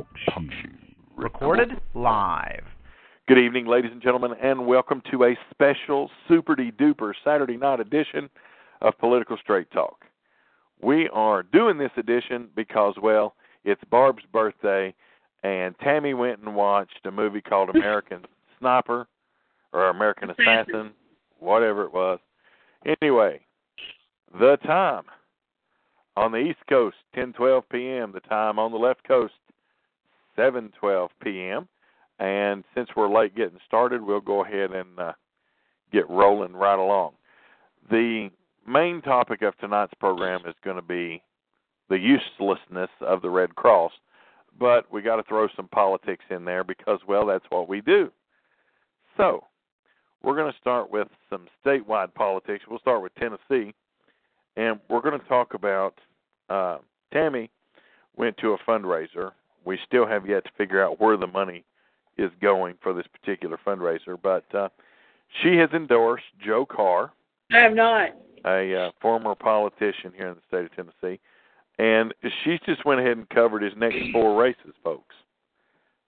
Talk show. Recorded live. Good evening, ladies and gentlemen, and welcome to a special super duper Saturday night edition of Political Straight Talk. We are doing this edition because, well, it's Barb's birthday, and Tammy went and watched a movie called American Sniper or American Assassin, whatever it was. Anyway, the time on the East Coast, 10:12 p.m. The time on the left coast, 7:12 p.m. And since we're late getting started, we'll go ahead and uh, get rolling right along. The main topic of tonight's program is going to be the uselessness of the Red Cross, but we got to throw some politics in there because, well, that's what we do. So, we're going to start with some statewide politics. We'll start with Tennessee, and we're going to talk about uh, Tammy went to a fundraiser. We still have yet to figure out where the money is going for this particular fundraiser, but uh, she has endorsed Joe Carr. I have not a uh, former politician here in the state of Tennessee, and she just went ahead and covered his next four races, folks.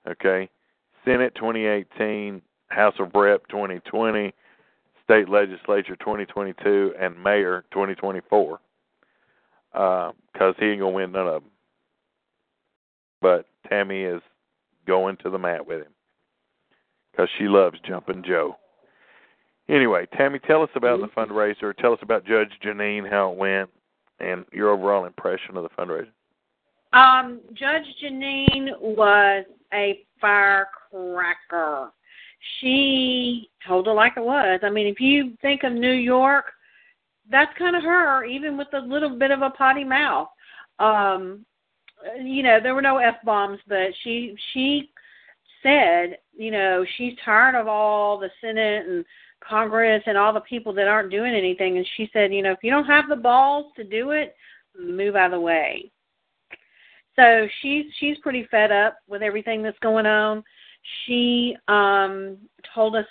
Okay, Senate 2018, House of Rep 2020, State Legislature 2022, and Mayor 2024. Because uh, he ain't gonna win none of them. But Tammy is going to the mat with him because she loves jumping Joe. Anyway, Tammy, tell us about the mm-hmm. fundraiser. Tell us about Judge Jeanine, how it went, and your overall impression of the fundraiser. Um, Judge Jeanine was a firecracker. She told it like it was. I mean, if you think of New York, that's kind of her, even with a little bit of a potty mouth. Um, you know, there were no f bombs, but she she said, you know, she's tired of all the Senate and Congress and all the people that aren't doing anything. And she said, you know, if you don't have the balls to do it, move out of the way. So she's she's pretty fed up with everything that's going on. She um told us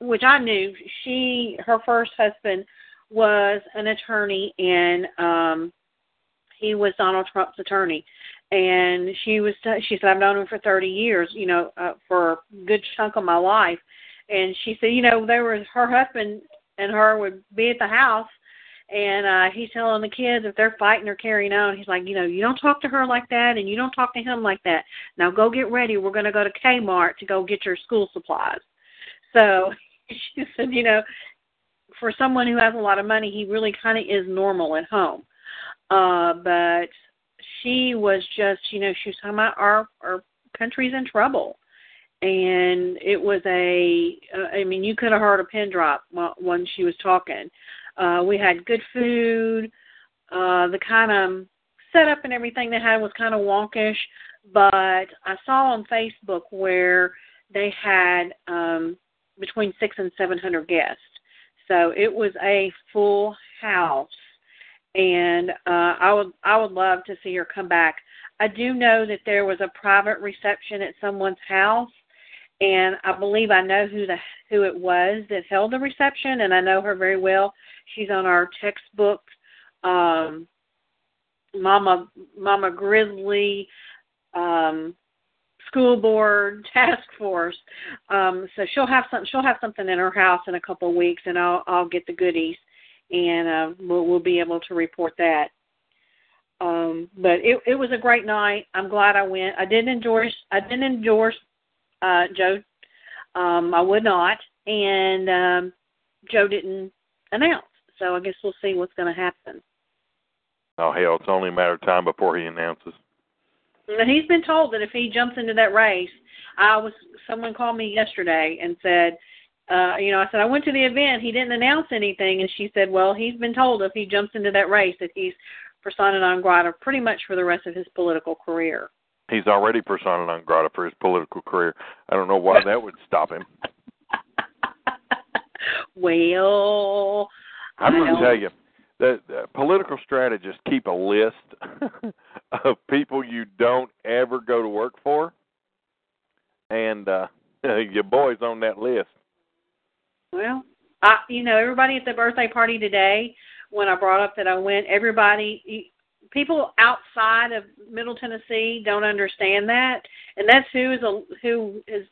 which I knew, she her first husband was an attorney and um he was Donald Trump's attorney. And she was she said I've known him for 30 years, you know, uh, for a good chunk of my life and she said, you know, there was her husband and her would be at the house and uh he's telling the kids if they're fighting or carrying on, he's like, you know, you don't talk to her like that and you don't talk to him like that. Now go get ready. We're gonna go to Kmart to go get your school supplies. So she said, you know, for someone who has a lot of money, he really kind of is normal at home. Uh, but she was just, you know, she was talking about our our country's in trouble, and it was a uh, I mean you could have heard a pin drop when she was talking. Uh, we had good food. Uh, the kind of setup and everything they had was kind of wonkish, but I saw on Facebook where they had um, between six and seven hundred guests. So it was a full house, and uh, I would I would love to see her come back. I do know that there was a private reception at someone's house and I believe I know who the who it was that held the reception, and I know her very well. She's on our textbook, um, Mama Mama Grizzly um, school board task force. Um, so she'll have some she'll have something in her house in a couple of weeks, and I'll I'll get the goodies, and uh, we'll we'll be able to report that. Um, but it it was a great night. I'm glad I went. I didn't endorse I didn't endorse uh, Joe. Um, I would not, and um, Joe didn't announce. So I guess we'll see what's going to happen. Oh hell, it's only a matter of time before he announces. And he's been told that if he jumps into that race, I was. Someone called me yesterday and said, uh, you know, I said I went to the event. He didn't announce anything, and she said, well, he's been told if he jumps into that race that he's persona non grata pretty much for the rest of his political career. He's already persona non grata for his political career. I don't know why that would stop him. well, I'm going to tell you that political strategists keep a list of people you don't ever go to work for, and uh, your boy's on that list. Well, I, you know, everybody at the birthday party today, when I brought up that I went, everybody, people outside of Middle Tennessee don't understand that, and that's who is a, who is,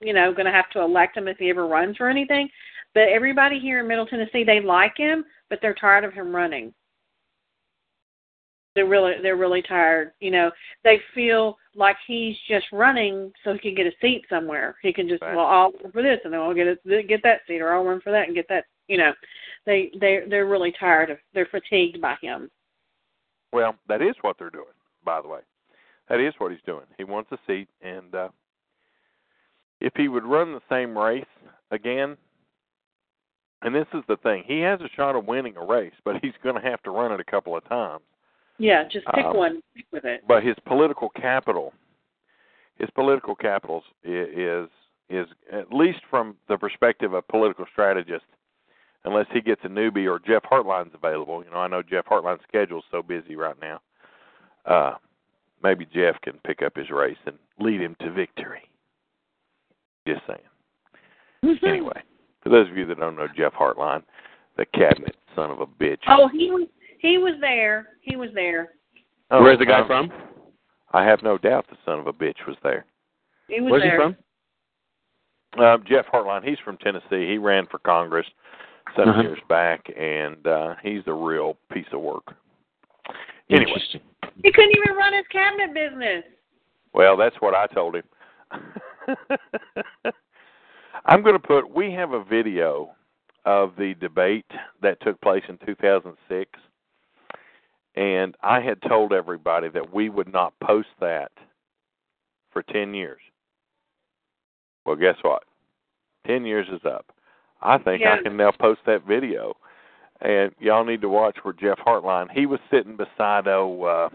you know, going to have to elect him if he ever runs for anything. But everybody here in Middle Tennessee, they like him, but they're tired of him running. They're really they're really tired. You know, they feel like he's just running so he can get a seat somewhere. He can just Right. well, I'll run for this and then I'll get a, get that seat, or I'll run for that and get that. You know, they they they're really tired of they're fatigued by him. Well, that is what they're doing, by the way. That is what he's doing. He wants a seat, and uh, if he would run the same race again, and this is the thing, he has a shot of winning a race, but he's going to have to run it a couple of times. Yeah, just pick Um, one, stick with it. But his political capital, his political capital is is at least from the perspective of political strategist, unless he gets a newbie or Jeff Hartline's available. You know, I know Jeff Hartline's schedule's so busy right now. Uh, maybe Jeff can pick up his race and lead him to victory. Just saying. Anyway, for those of you that don't know Jeff Hartline, the cabinet son of a bitch. Oh, he was he was there. He was there. Oh, Where's the guy um, from? I have no doubt the son of a bitch was there. He was Where's there. he from? Um, Jeff Hartline, he's from Tennessee. He ran for Congress seven Uh-huh. years back, and uh, he's a real piece of work. Anyway, Interesting. He couldn't even run his cabinet business. well, that's what I told him. I'm going to put. We have a video of the debate that took place in 2006, and I had told everybody that we would not post that for 10 years. Well, guess what? 10 years is up. I think Yeah. I can now post that video. And y'all need to watch where Jeff Hartline, he was sitting beside oh uh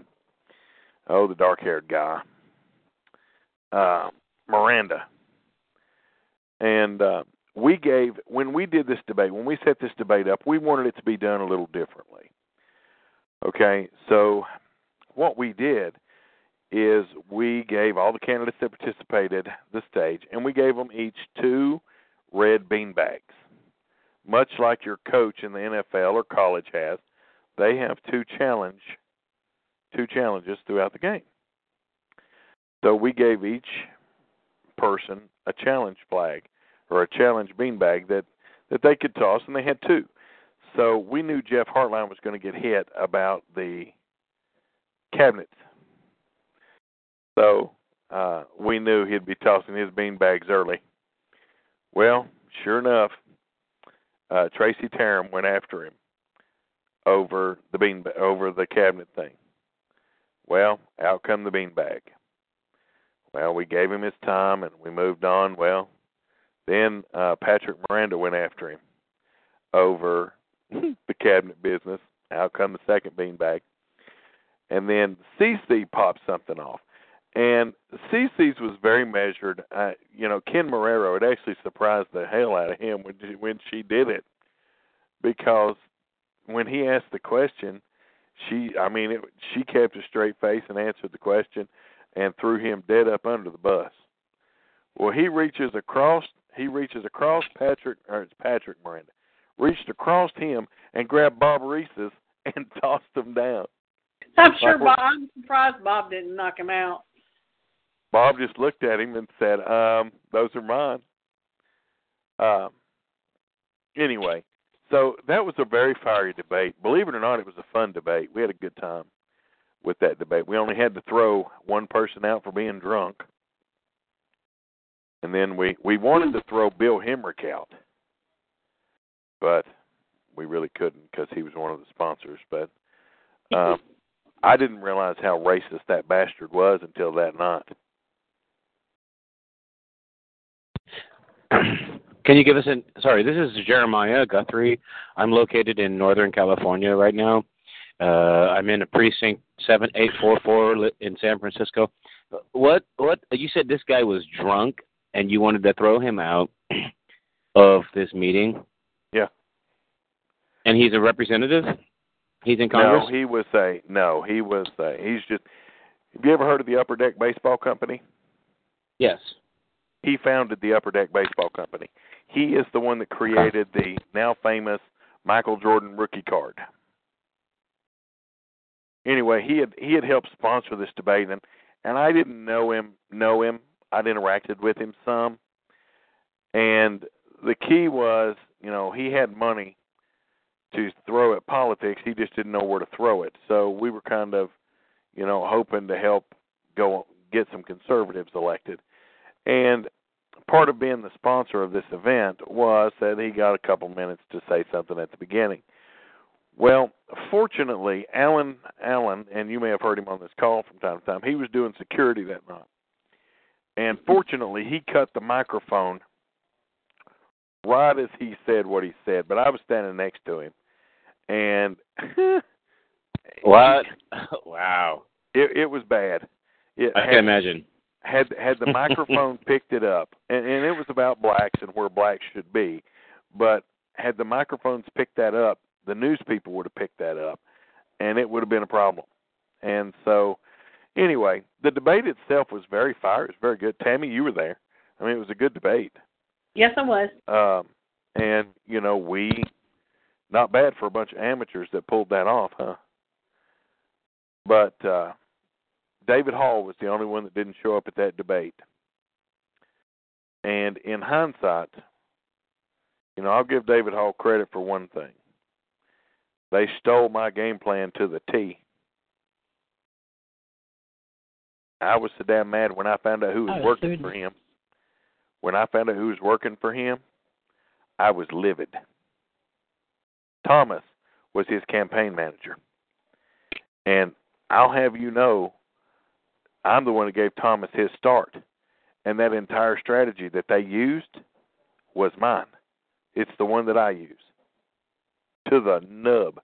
oh the dark haired guy. Uh Miranda. And uh we gave when we did this debate, when we set this debate up, we wanted it to be done a little differently. Okay, so what we did is we gave all the candidates that participated the stage, and we gave them each two red bean bags. Much like your coach in the NFL or college has, they have two challenge two challenges throughout the game. So we gave each person a challenge flag or a challenge bean bag that that they could toss, and they had two. So we knew Jeff Hartline was going to get hit about the cabinets. So uh, we knew he'd be tossing his bean bags early. Well, sure enough, uh, Tracy Tarum went after him over the bean over the cabinet thing. Well, out come the bean bag. Well, we gave him his time and we moved on. Well, then uh, Patrick Miranda went after him over the cabinet business. Out come the second beanbag. And then CC popped something off. And CC's was very measured. You know, Ken Marrero, it actually surprised the hell out of him when she, when she did it, because when he asked the question, she, I mean, it, she kept a straight face and answered the question, and threw him dead up under the bus. Well, he reaches across, he reaches across Patrick, or it's Patrick Miranda, reached across him and grabbed Bob Reese's and tossed him down. I'm sure Bob. I'm surprised Bob didn't knock him out. Bob just looked at him and said, "Um, those are mine." Um. Anyway, so that was a very fiery debate. Believe it or not, it was a fun debate. We had a good time with that debate. We only had to throw one person out for being drunk, and then we we wanted to throw Bill Hemrick out, but we really couldn't because he was one of the sponsors. But um, I didn't realize how racist that bastard was until that night. Can you give us an sorry, this is Jeremiah Guthrie. I'm located in Northern California right now. Uh, I'm in a precinct seven eight four four in San Francisco. What what you said this guy was drunk and you wanted to throw him out of this meeting? And he's a representative. He's in Congress. No, he was a no. He was a, he's just. Have you ever heard of the Upper Deck Baseball Company? Yes. He founded the Upper Deck Baseball Company. He is the one that created the now famous Michael Jordan rookie card. Anyway, he had he had helped sponsor this debate, and and I didn't know him. Know him. I'd interacted with him some, and the key was, you know, he had money to throw at politics. He just didn't know where to throw it. So we were kind of, you know, hoping to help go get some conservatives elected. And part of being the sponsor of this event was that he got a couple minutes to say something at the beginning. Well, fortunately, Alan Allen, and you may have heard him on this call from time to time, he was doing security that night. And mm-hmm. fortunately, he cut the microphone right as he said what he said, but I was standing next to him. And what? wow. It it was bad. It I had, can imagine. Had had the microphone picked it up, and, and it was about blacks and where blacks should be, but had the microphones picked that up, the news people would have picked that up, and it would have been a problem. And so, anyway, the debate itself was very fire. It was very good. Tammy, you were there. I mean, it was a good debate. Yes, I was. Um, and you know, we not bad for a bunch of amateurs that pulled that off, huh? But uh David Hall was the only one that didn't show up at that debate. And in hindsight, you know, I'll give David Hall credit for one thing. They stole my game plan to the T. I was so damn mad when I found out who was working for him. When I found out who was working for him, I was livid. Thomas was his campaign manager. And I'll have you know, I'm the one who gave Thomas his start. And that entire strategy that they used was mine. It's the one that I use to the nub.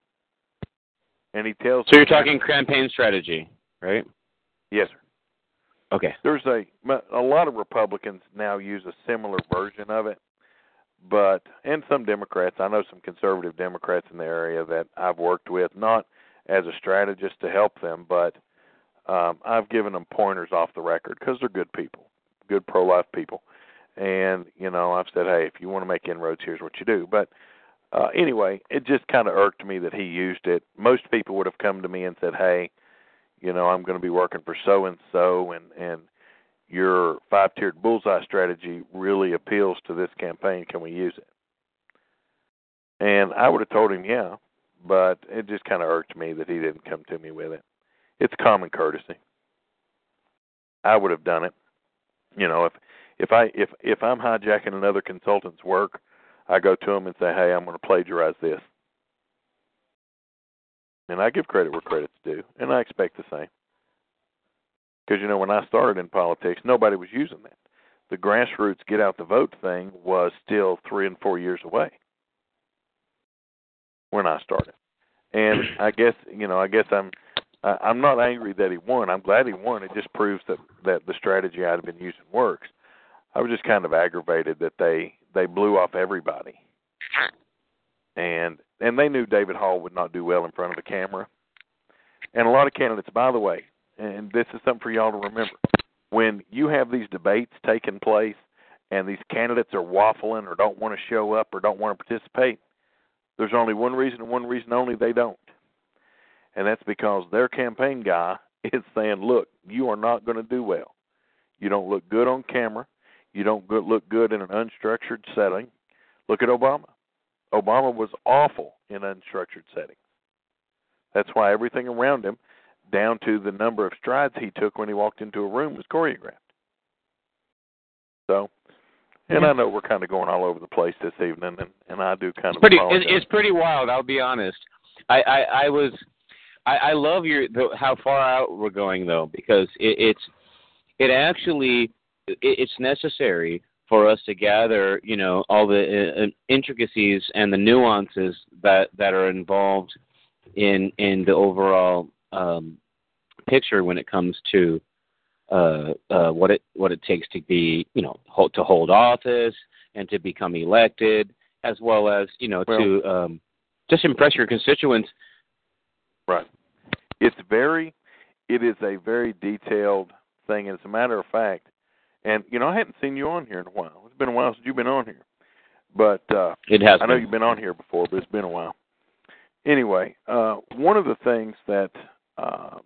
And he tells. So you're talking campaign strategy, right? Yes, sir. Okay. There's a a lot of Republicans now use a similar version of it, but and some Democrats. I know some conservative Democrats in the area that I've worked with, not as a strategist to help them, but um, I've given them pointers off the record because they're good people, good pro-life people, and you know I've said, hey, if you want to make inroads, here's what you do. But uh, anyway, it just kind of irked me that he used it. Most people would have come to me and said, hey you know, I'm going to be working for so and so, and and your five tiered bullseye strategy really appeals to this campaign. Can we use it? And I would have told him, yeah, but it just kind of irked me that he didn't come to me with it. It's common courtesy. I would have done it. You know, if if I if if I'm hijacking another consultant's work, I go to him and say, "Hey, I'm going to plagiarize this." And I give credit where credit's due, and I expect the same. Because you know, when I started in politics, nobody was using that. The grassroots get out the vote thing was still three and four years away when I started. And I guess you know, I guess I'm I'm not angry that he won. I'm glad he won. It just proves that that the strategy I'd been using works. I was just kind of aggravated that they they blew off everybody. And and they knew David Hall would not do well in front of the camera. And a lot of candidates, by the way, and this is something for y'all to remember, when you have these debates taking place and these candidates are waffling or don't want to show up or don't want to participate, there's only one reason and one reason only they don't. And that's because their campaign guy is saying, look, you are not going to do well. You don't look good on camera. You don't look good in an unstructured setting. Look at Obama. Obama was awful in unstructured settings. That's why everything around him, down to the number of strides he took when he walked into a room, was choreographed. So, and I know we're kind of going all over the place this evening, and and I do kind it's of pretty. apologize. It's pretty wild. I'll be honest. I I, I was. I, I love your the, how far out we're going though, because it, it's it actually it, it's necessary for us to gather, you know, all the uh, intricacies and the nuances that that are involved in in the overall um, picture when it comes to uh, uh, what it what it takes to be you know hold, to hold office and to become elected, as well as you know Well- to um, just impress your constituents. Right. It's very, it is a very detailed thing. As a matter of fact, and you know, I hadn't seen you on here in a while. It's been a while since you've been on here. But uh, It has. I know been. you've been on here before, but it's been a while. Anyway, uh, one of the things that uh,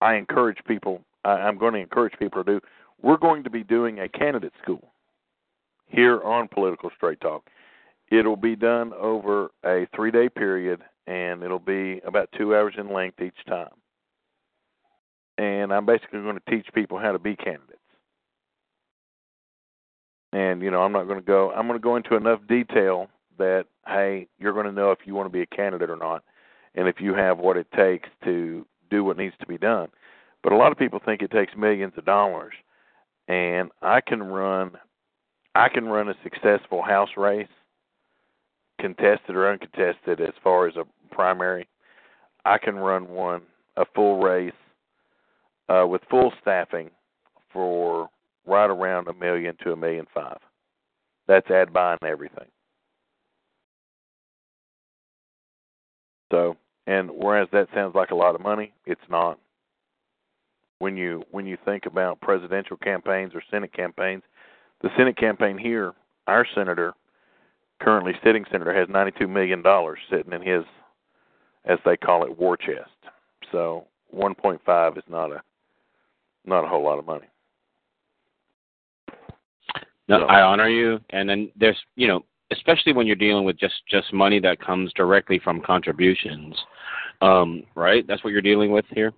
I encourage people, I'm going to encourage people to do, we're going to be doing a candidate school here on Political Straight Talk. It'll be done over a three day period, and it'll be about two hours in length each time. And I'm basically going to teach people how to be candidates. And you know, I'm not going to go. I'm going to go into enough detail that hey, you're going to know if you want to be a candidate or not, and if you have what it takes to do what needs to be done. But a lot of people think it takes millions of dollars, and I can run, I can run a successful House race, contested or uncontested, as far as a primary. I can run one a full race uh, with full staffing for right around a million to a million five. That's ad buying everything. So, and whereas that sounds like a lot of money, it's not. When you when you think about presidential campaigns or Senate campaigns, the Senate campaign here, our senator, currently sitting senator, has ninety two million dollars sitting in his, as they call it, war chest. So one point five is not a not a whole lot of money. No, So- I honor you, and then there's you know, especially when you're dealing with just just money that comes directly from contributions, um, right? That's what you're dealing with here.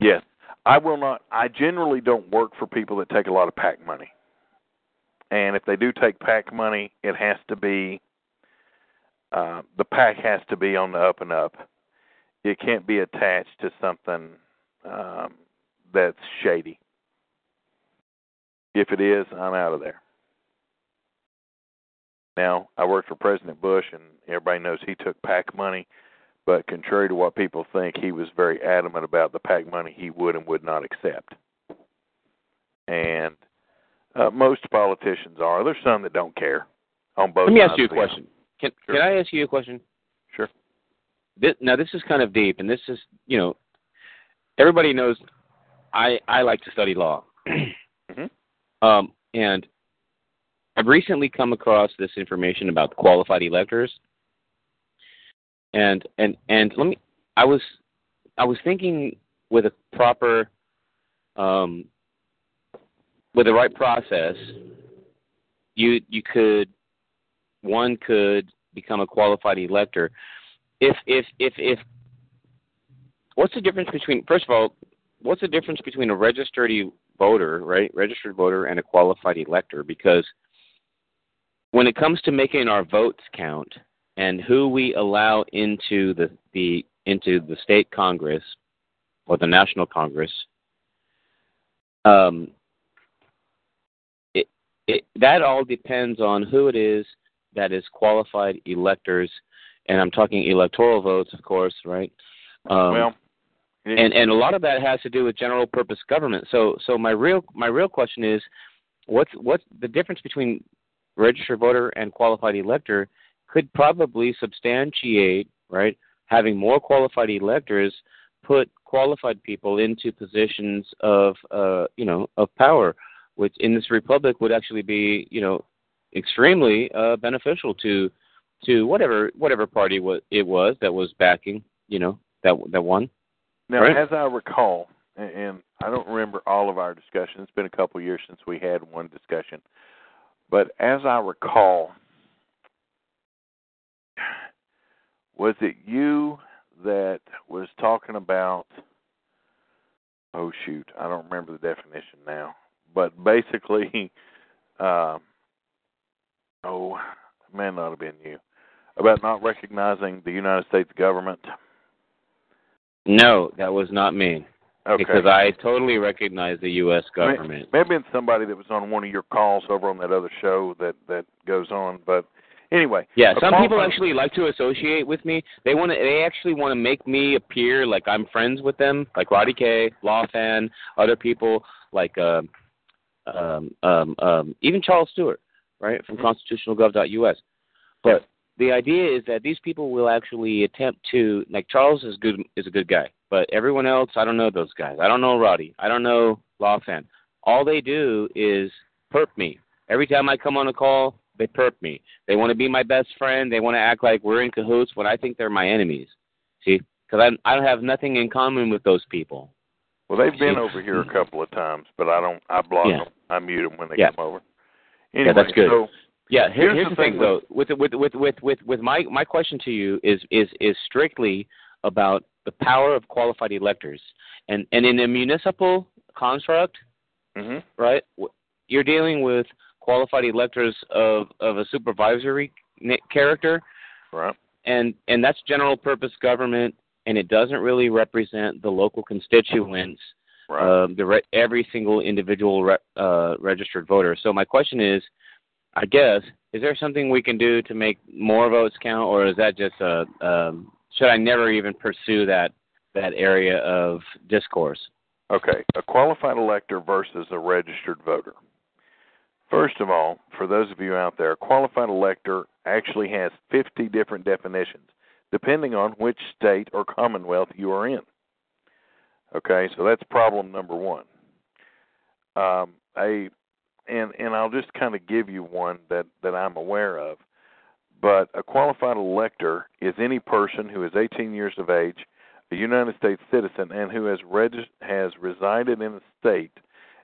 Yes. I will not I generally don't work for people that take a lot of PAC money. And if they do take PAC money, it has to be uh the PAC has to be on the up and up. It can't be attached to something um that's shady. If it is, I'm out of there. Now, I worked for President Bush and everybody knows he took PAC money but contrary to what people think, he was very adamant about the PAC money he would and would not accept. And uh, most politicians are. There's some that don't care on both Let me sides ask you a of the aisle. question. Can Sure. can I ask you a question? Sure. This, now this is kind of deep, and this is you know, everybody knows I I like to study law, Mhm. um, and I've recently come across this information about qualified electors, and and and let me. I was I was thinking with a proper, um, with the right process, you you could one could become a qualified elector if if if if what's the difference between first of all what's the difference between a registered voter right registered voter and a qualified elector because when it comes to making our votes count and who we allow into the the into the state congress or the national congress um it, it that all depends on who it is that is qualified electors, and I'm talking electoral votes, of course, right? Um, well, and and a lot of that has to do with general purpose government. So so my real my real question is, what's what's the difference between registered voter and qualified elector? Could probably substantiate right having more qualified electors put qualified people into positions of uh, you know of power, which in this republic would actually be you know extremely uh, beneficial to to whatever whatever party it was that was backing you know that that won. Now, Right. as I recall, and, and I don't remember all of our discussion. It's been a couple of years since we had one discussion, but as I recall, was it you that was talking about? Oh shoot, I don't remember the definition now. But basically, um, oh, may not have been you about not recognizing the United States government. No, that was not me Okay. because I totally recognize the U.S. Government. Maybe it's somebody that was on one of your calls over on that other show that that goes on, but Anyway, Yeah, some people actually like to associate with me. They want to. They actually want to make me appear like I'm friends with them, like Roddy K, Law Fan, other people like um, um, um, um, even Charles Stewart, right from constitutionalgov.us. But the idea is that these people will actually attempt to like Charles is good is a good guy, but everyone else I don't know those guys. I don't know Roddy. I don't know Law Fan. All they do is perp me. Every time I come on a call, they perp me. They want to be my best friend. They want to act like we're in cahoots when I think they're my enemies. See, because I I don't have nothing in common with those people. Well, they've been over here a couple of times, but I don't. I block Yeah. them. I mute them when they Yeah. come over. Yeah, that's good. So, Yeah, here, Here's here's the the thing, thing though. With with with with with with my my question to you is is is strictly about the power of qualified electors, and and in a municipal construct, hmm right? You're dealing with qualified electors of of a supervisory character, right. and and that's general purpose government, and it doesn't really represent the local constituents Right. um, the re- every single individual re- uh, registered voter. So my question is, I guess, is there something we can do to make more votes count, or is that just a um, should I never even pursue that that area of discourse? Okay, a qualified elector versus a registered voter. First of all, for those of you out there, a qualified elector actually has 50 different definitions, depending on which state or commonwealth you are in. Okay, so that's problem number one. Um, a and and I'll just kind of give you one that that I'm aware of. But a qualified elector is any person who is 18 years of age, a United States citizen, and who has regis- has resided in the state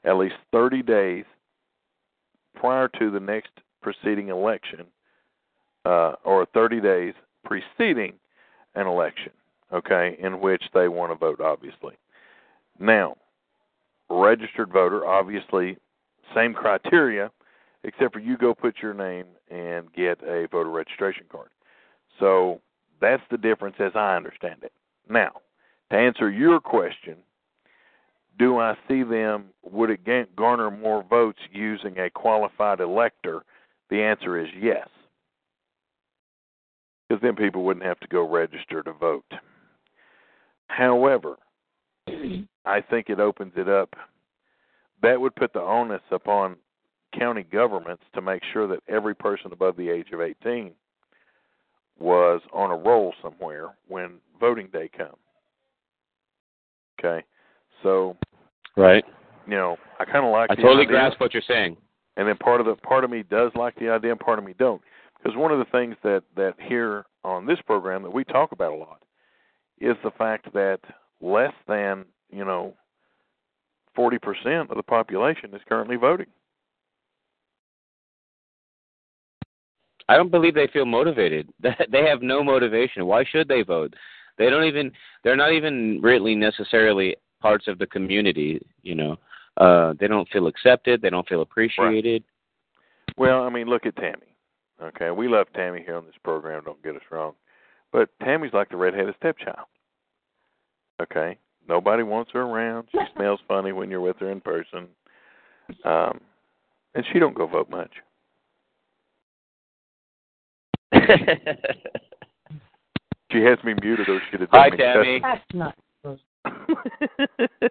at least 30 days prior to the next preceding election, uh, or 30 days preceding an election. Okay, in which they want to vote, obviously. Now, registered voter, obviously, same criteria, except for you go put your name and get a voter registration card. So that's the difference as I understand it. Now, to answer your question, do I see them, would it garner more votes using a qualified elector? The answer is yes. Because then people wouldn't have to go register to vote. However, I think it opens it up. That would put the onus upon county governments to make sure that every person above the age of 18 was on a roll somewhere when voting day comes. Okay, so Right. you know I kind of like. I totally idea, grasp what you're saying. And then part of the part of me does like the idea, and part of me don't. Because one of the things that that here on this program that we talk about a lot is the fact that less than you know forty percent of the population is currently voting. I don't believe they feel motivated. They have no motivation. Why should they vote? They don't even. They're not even really necessarily parts of the community. You know, uh, they don't feel accepted. They don't feel appreciated. Well, I mean, look at Tammy. Okay, we love Tammy here on this program. Don't get us wrong, but Tammy's like the redheaded stepchild. Okay, nobody wants her around. She smells funny when you're with her in person, um, and she don't go vote much. She has me muted, or she'd have done Hi, me Tammy. That's not.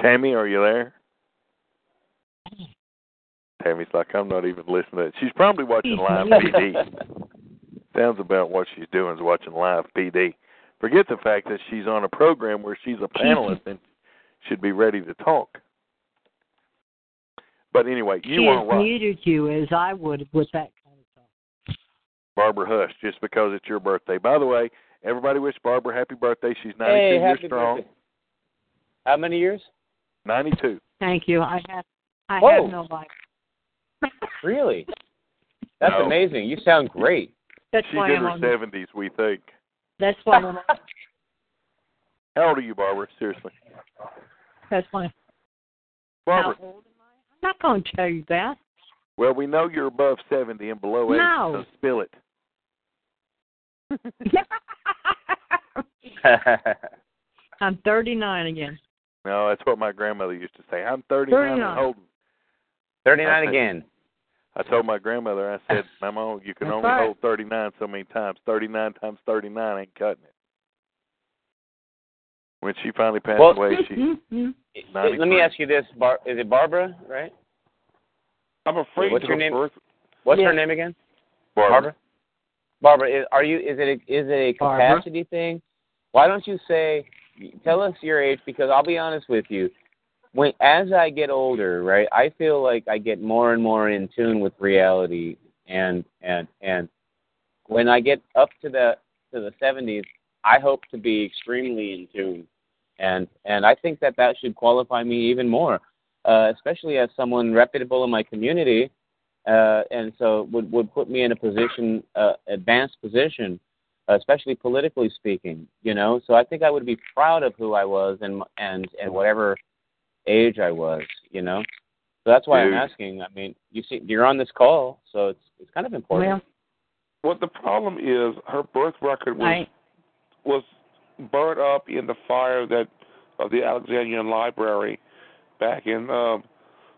Tammy, are you there? Tammy's like, I'm not even listening. She's probably watching live PD. Sounds about what she's doing is watching live PD. Forget the fact that she's on a program where she's a panelist and should be ready to talk. But anyway, you she are right. muted you as I would with that kind of talk. Barbara Hush, just because it's your birthday. By the way, everybody wish Barbara happy birthday. She's 92 Hey, years strong. birthday. How many years? 92. Thank you. I have I Whoa. have no life. Really? That's No. amazing. You sound great. That's She's why in I'm her on. 70s, we think. That's why I'm. on- How old are you, Barbara? Seriously. That's why. Barbara, How old am I? I'm not going to tell you that. well, we know you're above 70 and below 80, No. so spill it. I'm 39 again. No, that's what my grandmother used to say. I'm 39 and 39. holding. 39 I think- again. I told my grandmother, I said, Mama, you can That's only right. hold 39 so many times. 39 times 39 ain't cutting it. When she finally passed Well- away, she. Let me ask you this: Bar- Is it Barbara? Right? I'm afraid What's to your name? birth- What's Yeah. her name again? Barbara. Barbara, is, are you? Is it? A, is it a Barbara. capacity thing? Why don't you say? Tell us your age, because I'll be honest with you. When as I get older, right, I feel like I get more and more in tune with reality, and and and when I get up to the to the seventies, I hope to be extremely in tune, and and I think that that should qualify me even more, uh, especially as someone reputable in my community uh, and so would would put me in a position, uh, advanced position, especially politically speaking. You know, so I think I would be proud of who I was and and and whatever age I was. You know, so that's why Dude. I'm asking. I mean, you see, you're on this call, so it's it's kind of important. Well, Well, the problem is her birth record was I was burned up in the fire that of the Alexandrian Library back in um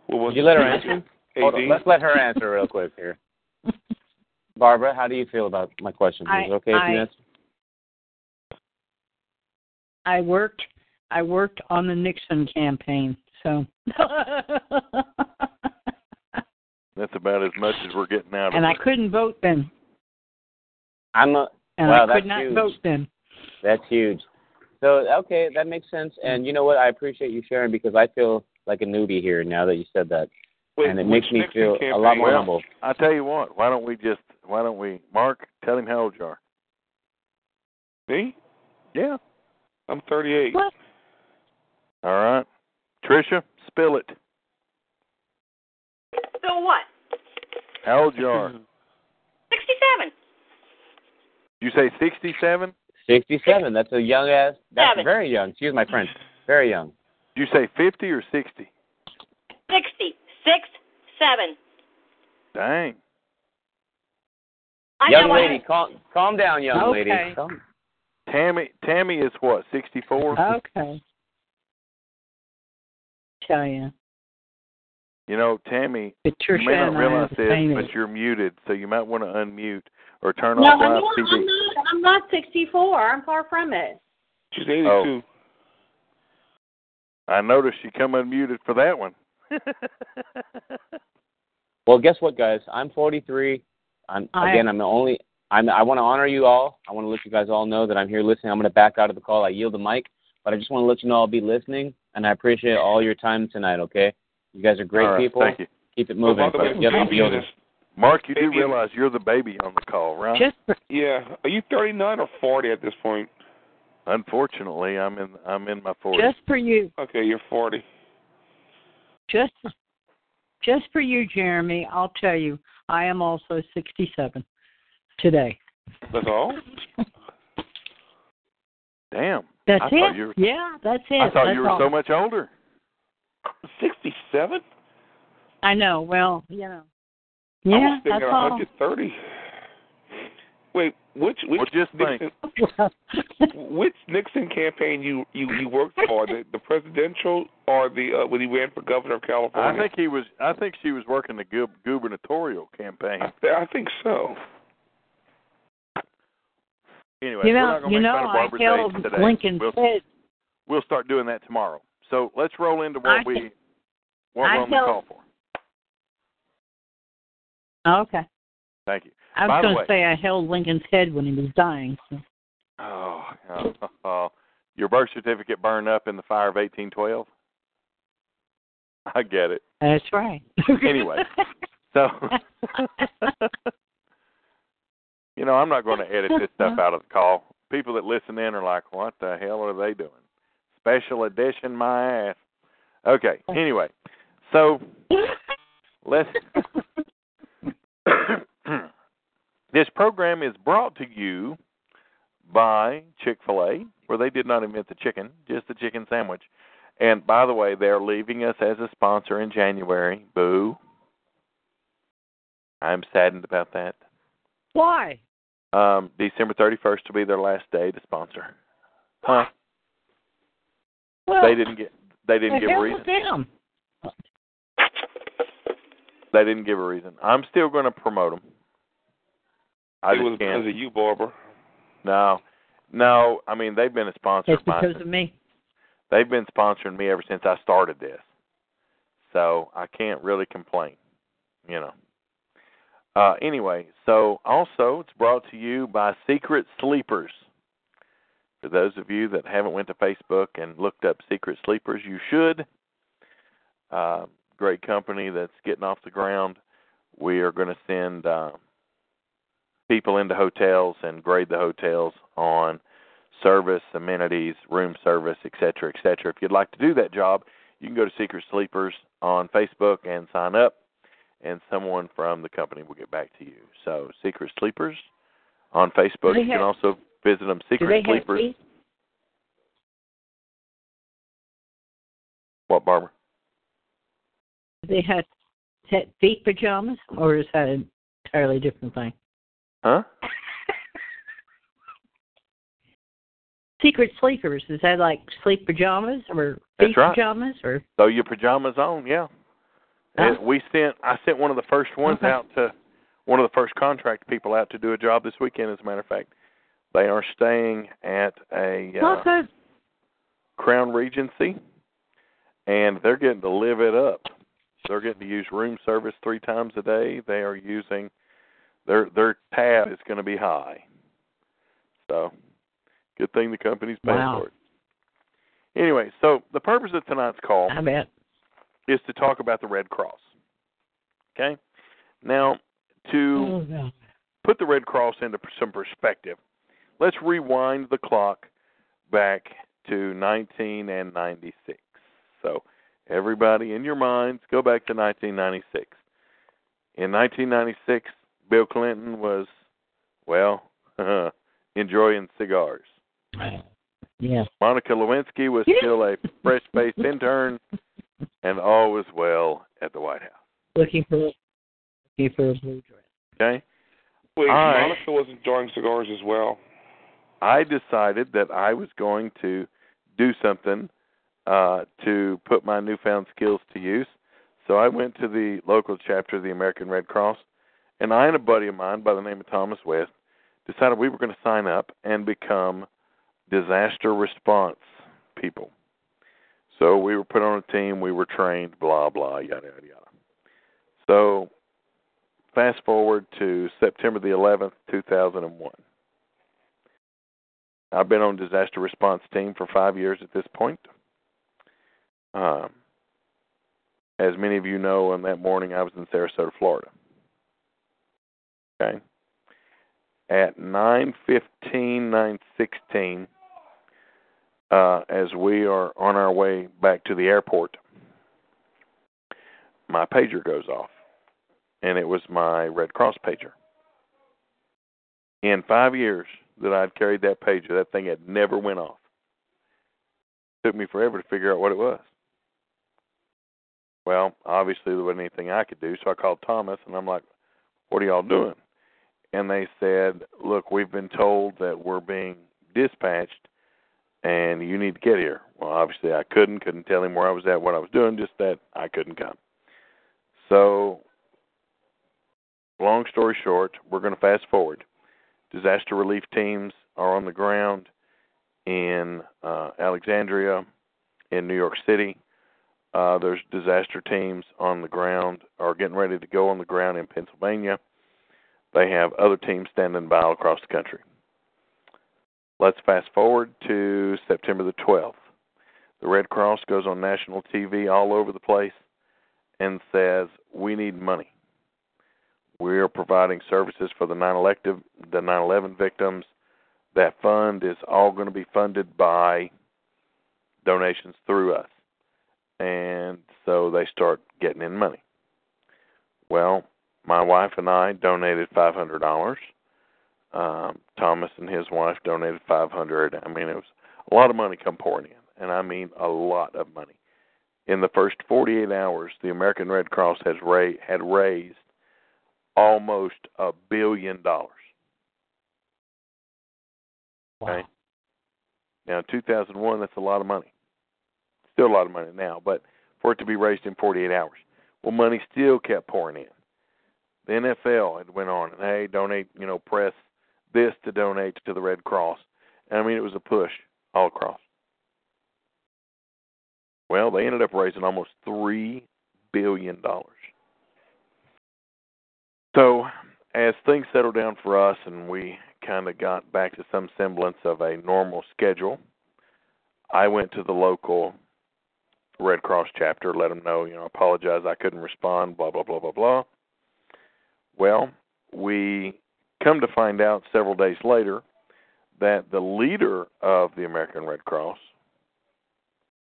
what was Would you let her it? answer? Hold on, let's let her answer real quick here. Barbara, how do you feel about my question? Is it okay if you I- answer? I worked I worked on the Nixon campaign, so That's about as much as we're getting out of and I her. couldn't vote then. I'm a, And Wow, I that's could not huge. vote then. That's huge. So okay, that makes sense. And you know what? I appreciate you sharing because I feel like a newbie here now that you said that, Wait, and it makes me Nixon feel a lot more Well, humble. I tell you what, why don't we just why don't we Mark, tell him how old you are. Me? Yeah. I'm 38. What? All right. Tricia, spill it. So what? How old you are? 67. You say sixty seven? Sixty-seven. That's a young ass. That's Seven. very young. Excuse my French. Very young. You say fifty or sixty? 60. 6, 7. Dang. I young know I- lady, calm calm down, young lady. Okay. Calm. Tammy Tammy is what, sixty four? Okay. Tell you, You know, Tammy, Patricia you may not and I realize this, same but you're muted, so you might want to unmute or turn No, off I'm live not, TV. I'm not. I'm not 64. I'm far from it. She's 82. Oh. I noticed you come unmuted for that one. Well, guess what, guys? I'm 43. I'm I- again. I'm the only. I'm. I want to honor you all. I want to let you guys all know that I'm here listening. I'm going to back out of the call. I yield the mic, but I just want to let you know I'll be listening, and I appreciate all your time tonight. Okay, you guys are great All right, people. Thank you. Keep it moving. by the way, Yep, I'm baby yielding. Mark, you do realize you're the baby on the call, right? Just for, yeah. Are you 39 or 40 at this point? Unfortunately, I'm in I'm in my forties. just for you, Okay, you're 40. Just just for you, Jeremy. I'll tell you, I am also 67 today. That's all? Damn. That's I it. were- yeah, that's it. I thought that's you were all. so much older. 67? I know. Well, you know. Yeah, I was that's thinking all. 130. Wait, which which Well, just think. Nixon, which Nixon campaign you you you worked for? The the presidential or the uh, when he ran for governor of California? I think he was. I think she was working the gub- gubernatorial campaign. I, th- I think so. Anyway, you we're know, not going you to make know, fun of I Barbara held Davis today. Lincoln's we'll, head. we'll start doing that tomorrow. So let's roll into what I we what I we're on the call for. Okay. Thank you. I was going to say I held Lincoln's head when he was dying. So. Oh, oh, oh, your birth certificate burned up in the fire of 1812. I get it. That's right. Anyway, So, you know, I'm not going to edit this stuff out of the call. People that listen in are like, "What the hell are they doing?" Special edition, my ass. Okay. Anyway, so let's. This program is brought to you by Chick Fil A, where they did not invent the chicken, just the chicken sandwich. And by the way, they're leaving us as a sponsor in January. Boo. I'm saddened about that. Why? Um, December 31st will be their last day to sponsor. Huh? Well, They didn't get. They didn't give a reason. them. They didn't give a reason. I'm still going to promote them. I it just was can't. because of you, Barbara. No, no. I mean, they've been a sponsor. It's of mine. because of me. They've been sponsoring me ever since I started this, so I can't really complain. You know. Uh, anyway, so also it's brought to you by Secret Sleepers. For those of you that haven't went to Facebook and looked up Secret Sleepers, you should. Uh, great company that's getting off the ground. We are going to send uh, people into hotels and grade the hotels on service, amenities, room service, et cetera, et cetera. If you'd like to do that job, you can go to Secret Sleepers on Facebook and sign up, and someone from the company will get back to you. So, Secret Sleepers on Facebook. You can also visit them, Secret Sleepers. What, Barbara? They have set feet pajamas, or is that an entirely different thing? Huh? Secret sleepers is that like sleep pajamas or feet right. pajamas or? Throw your pajamas on, yeah. Huh? And we sent I sent one of the first ones Okay. out to one of the first contract people out to do a job this weekend as a matter of fact. They are staying at a uh. Crown Regency and they're getting to live it up. They're getting to use room service three times a day. They are using their their tab is going to be high. So, good thing the company's paying Wow. for it. Anyway, so the purpose of tonight's call I bet. is to talk about the Red Cross. Okay? Now, to Oh, put the Red Cross into some perspective, let's rewind the clock back to 1996. So, everybody in your minds, go back to 1996. In 1996, Bill Clinton was, well, enjoying cigars. Yeah. Monica Lewinsky was still a fresh faced intern, and all was well at the White House. Looking for looking for a blue dress. Okay? Wait, I- Monica was enjoying cigars as well. I decided that I was going to do something uh, to put my newfound skills to use. So I went to the local chapter of the American Red Cross, and I and a buddy of mine by the name of Thomas West decided we were going to sign up and become disaster response people. So we were put on a team, we were trained, blah, blah, yada, yada, yada. So fast forward to September the 11th, 2001. I've been on disaster response team for five years at this point. Um, as many of you know, on that morning I was in Sarasota, Florida. Okay. At nine fifteen, nine sixteen, uh, as we are on our way back to the airport, my pager goes off, and it was my Red Cross pager. In five years that I'd carried that pager, that thing had never went off. It took me forever to figure out what it was. Well, obviously there wasn't anything I could do, so I called Thomas and I'm like, "What are y'all doing?" And they said, "Look, we've been told that we're being dispatched, and you need to get here." Well, obviously I couldn't, couldn't tell him where I was at, what I was doing, just that I couldn't come. So, long story short, we're going to fast forward. Disaster relief teams are on the ground in uh, Alexandria, in New York City. Uh, there's disaster teams on the ground are getting ready to go on the ground in Pennsylvania. They have other teams standing by all across the country. Let's fast forward to September the 12th. The Red Cross goes on national TV all over the place and says, "We need money. We are providing services for the 9/11 the 9/11 victims. That fund is all going to be funded by donations through us." And so they start getting in money. Well, my wife and I donated five hundred dollars. Um, Thomas and his wife donated five hundred. I mean, it was a lot of money come pouring in, and I mean a lot of money. In the first 48 hours, the American Red Cross has ra- had raised almost a billion dollars. Okay. Now, in 2001, that's a lot of money. Still a lot of money now, but for it to be raised in 48 hours, Well, money still kept pouring in. The NFL had went on and hey, donate, you know, press this to donate to the Red Cross. And I mean, it was a push all across. Well, they ended up raising almost three billion dollars. So, as things settled down for us and we kind of got back to some semblance of a normal schedule, I went to the local Red Cross chapter, let them know, you know, apologize I couldn't respond, blah blah blah blah blah. Well, we come to find out several days later that the leader of the American Red Cross,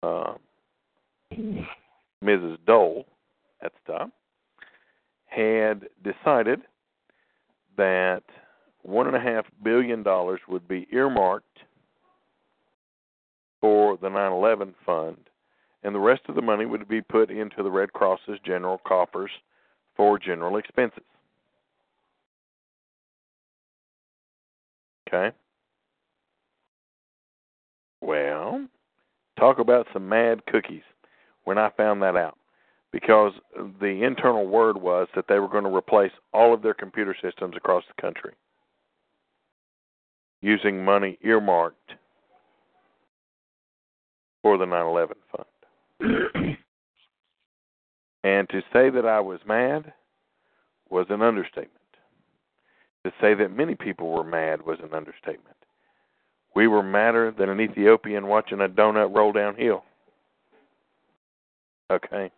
uh, Mrs. Dole, at the time, had decided that one and a half billion dollars would be earmarked for the 9/11 fund, and the rest of the money would be put into the Red Cross's general coffers for general expenses. Okay. Well, talk about some mad cookies when I found that out. Because the internal word was that they were going to replace all of their computer systems across the country using money earmarked for the 9 11 fund. and to say that I was mad was an understatement. To say that many people were mad was an understatement. We were madder than an Ethiopian watching a donut roll downhill. Okay.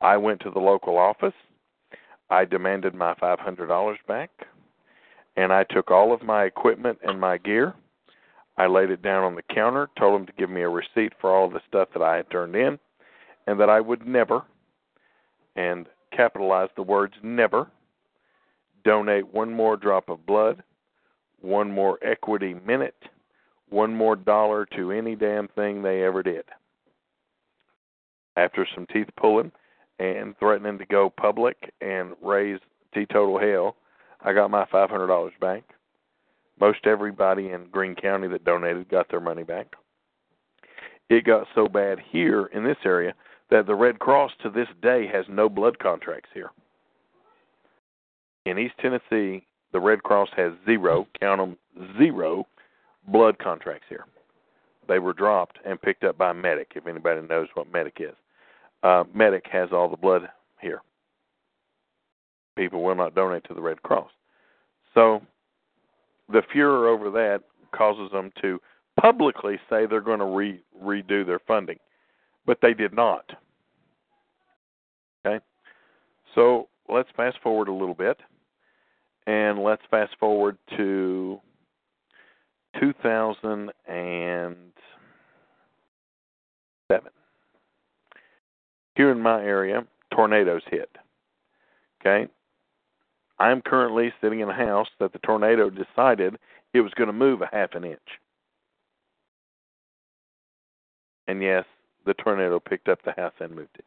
I went to the local office. I demanded my $500 back. And I took all of my equipment and my gear. I laid it down on the counter, told them to give me a receipt for all the stuff that I had turned in, and that I would never, and capitalize the words never, donate one more drop of blood, one more equity minute, one more dollar to any damn thing they ever did. After some teeth pulling and threatening to go public and raise teetotal hell, I got my $500 back. Most everybody in Greene County that donated got their money back. It got so bad here in this area that the Red Cross to this day has no blood contracts here. In East Tennessee, the Red Cross has zero, count them, zero blood contracts here. They were dropped and picked up by Medic, if anybody knows what Medic is. Uh, Medic has all the blood here. People will not donate to the Red Cross. So the furor over that causes them to publicly say they're going to re- redo their funding, but they did not. Okay? So let's fast forward a little bit and let's fast forward to 2007. Here in my area, tornadoes hit. Okay? I'm currently sitting in a house that the tornado decided it was going to move a half an inch. And yes, the tornado picked up the house and moved it.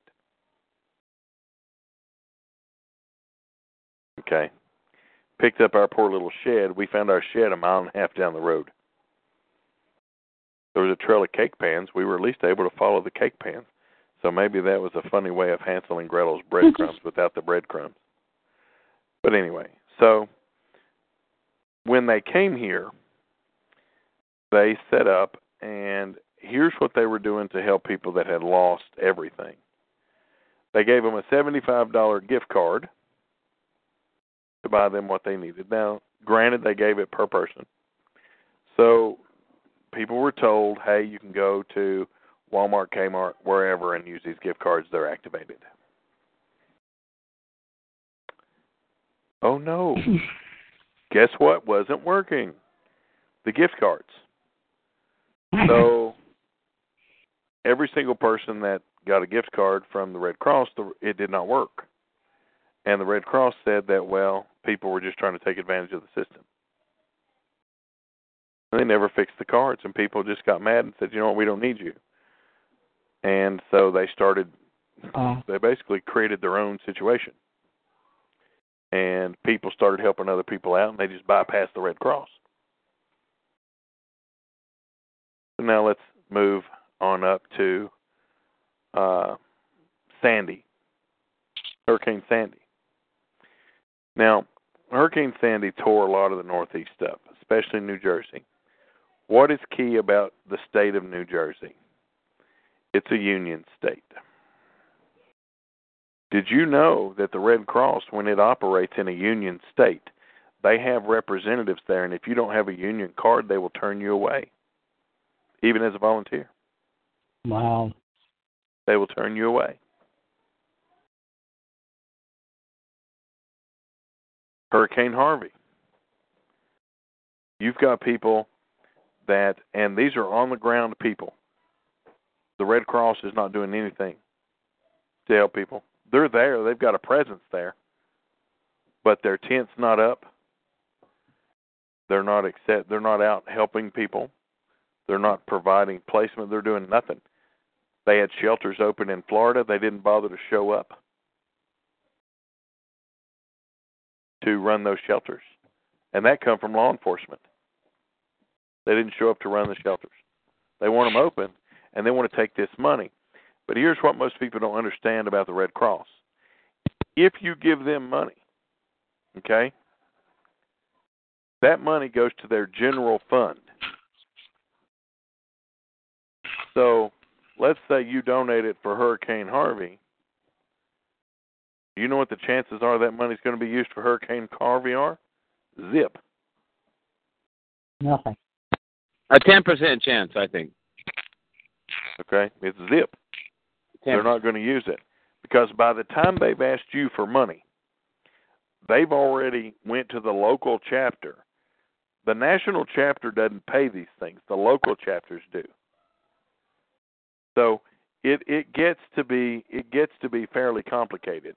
Okay. Picked up our poor little shed. We found our shed a mile and a half down the road. There was a trail of cake pans. We were at least able to follow the cake pans. So maybe that was a funny way of Hansel and Gretel's breadcrumbs without the breadcrumbs. But anyway, so when they came here, they set up, and here's what they were doing to help people that had lost everything. They gave them a $75 gift card to buy them what they needed. Now, granted, they gave it per person. So people were told, hey, you can go to Walmart, Kmart, wherever, and use these gift cards. They're activated. Oh no. Guess what wasn't working? The gift cards. So every single person that got a gift card from the Red Cross, it did not work. And the Red Cross said that, well, people were just trying to take advantage of the system. And they never fixed the cards, and people just got mad and said, you know what, we don't need you. And so they started, uh. they basically created their own situation and people started helping other people out, and they just bypassed the Red Cross. So now let's move on up to uh, Sandy. Hurricane Sandy. Now, Hurricane Sandy tore a lot of the Northeast up, especially New Jersey. What is key about the state of New Jersey? It's a union state. Did you know that the Red Cross, when it operates in a union state, they have representatives there, and if you don't have a union card, they will turn you away, even as a volunteer. Wow. They will turn you away. Hurricane Harvey. You've got people that, and these are on the ground people. The Red Cross is not doing anything to help people. They're there, they've got a presence there, but their tent's not up. They're not accept. They're not out helping people. They're not providing placement. They're doing nothing. They had shelters open in Florida. They didn't bother to show up to run those shelters, and that come from law enforcement. They didn't show up to run the shelters. They want them open, and they want to take this money. But here's what most people don't understand about the Red Cross. If you give them money, okay, that money goes to their general fund. So let's say you donate it for Hurricane Harvey. You know what the chances are that money's going to be used for Hurricane Harvey are? Zip. Nothing. A ten percent chance, I think. Okay, it's zip. they They're not going to use it because by the time they've asked you for money, they've already went to the local chapter. The national chapter doesn't pay these things; the local chapters do. So it it gets to be it gets to be fairly complicated.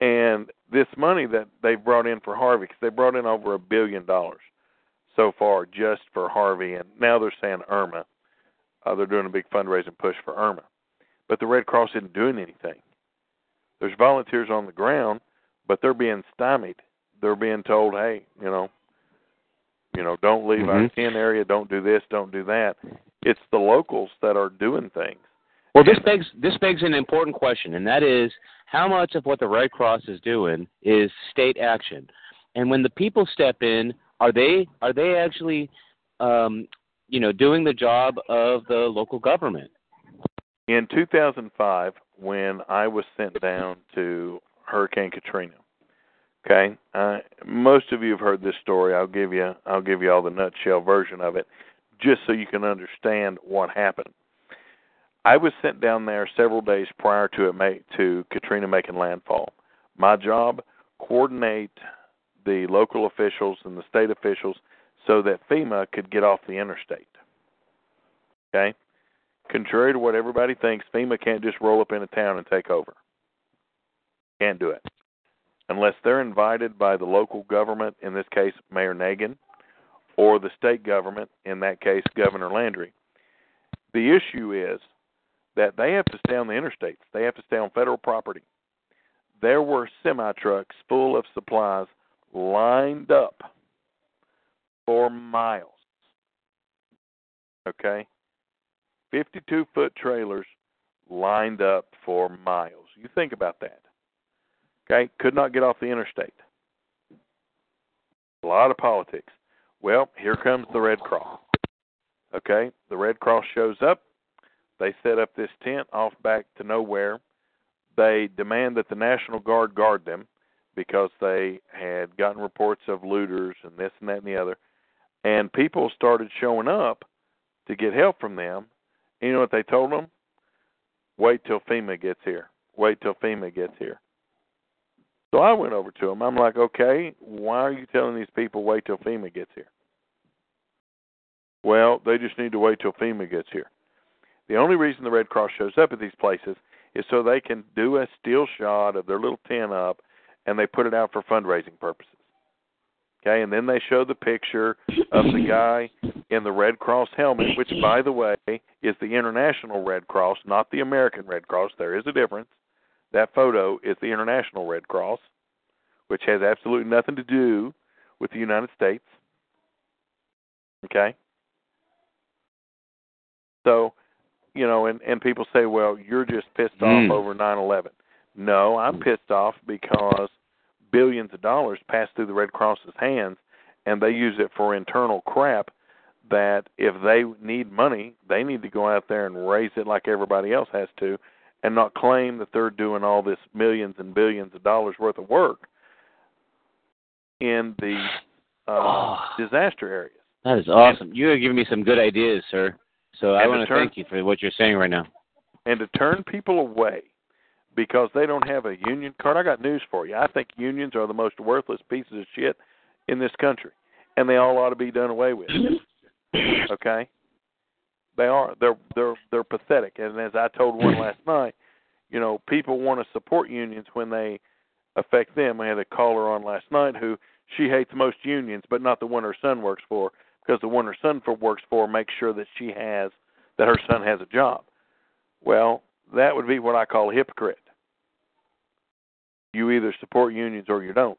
And this money that they've brought in for Harvey, because they brought in over a billion dollars so far just for Harvey, and now they're saying Irma. Uh, they're doing a big fundraising push for Irma, but the Red Cross isn't doing anything. There's volunteers on the ground, but they're being stymied. They're being told, "Hey, you know, you know, don't leave mm-hmm. our tent area. Don't do this. Don't do that." It's the locals that are doing things. Well, this begs this begs an important question, and that is how much of what the Red Cross is doing is state action, and when the people step in, are they are they actually, um, you know, doing the job of the local government? In 2005, when I was sent down to Hurricane Katrina, okay, uh, most of you have heard this story. I'll give you I'll give you all the nutshell version of it just so you can understand what happened. I was sent down there several days prior to it make, to Katrina making landfall. My job coordinate the local officials and the state officials so that FEMA could get off the interstate. Okay? Contrary to what everybody thinks, FEMA can't just roll up in a town and take over. Can't do it. Unless they're invited by the local government, in this case Mayor Nagin, or the state government, in that case, Governor Landry. The issue is that they have to stay on the interstates, they have to stay on federal property. There were semi trucks full of supplies lined up for miles. Okay? 52 foot trailers lined up for miles. You think about that. Okay? Could not get off the interstate. A lot of politics. Well, here comes the Red Cross. Okay, the Red Cross shows up. They set up this tent off back to nowhere. They demand that the National Guard guard them because they had gotten reports of looters and this and that and the other. And people started showing up to get help from them. You know what they told them? Wait till FEMA gets here. Wait till FEMA gets here. So I went over to them. I'm like, okay, why are you telling these people wait till FEMA gets here? Well, they just need to wait till FEMA gets here. The only reason the Red Cross shows up at these places is so they can do a still shot of their little tent up and they put it out for fundraising purposes. Okay, and then they show the picture of the guy in the Red Cross helmet, which, by the way, is the International Red Cross, not the American Red Cross. There is a difference. That photo is the International Red Cross, which has absolutely nothing to do with the United States. Okay? So, you know, and, and people say, well, you're just pissed mm. off over 9 11. No, I'm pissed off because billions of dollars pass through the Red Cross's hands and they use it for internal crap that if they need money, they need to go out there and raise it like everybody else has to and not claim that they're doing all this millions and billions of dollars worth of work in the uh, Oh. disaster areas. That is awesome. You are giving me some good ideas, sir. So I want to to turn- thank you for what you're saying right now. and to turn people away because they don't have a union card. I got news for you. I think unions are the most worthless pieces of shit in this country, and they all ought to be done away with. Okay, they are. They're they're they're pathetic. And as I told one last night, you know, people want to support unions when they affect them. I had a caller on last night who she hates most unions, but not the one her son works for, because the one her son for works for makes sure that she has that her son has a job. Well, that would be what I call a hypocrite. You either support unions or you don't.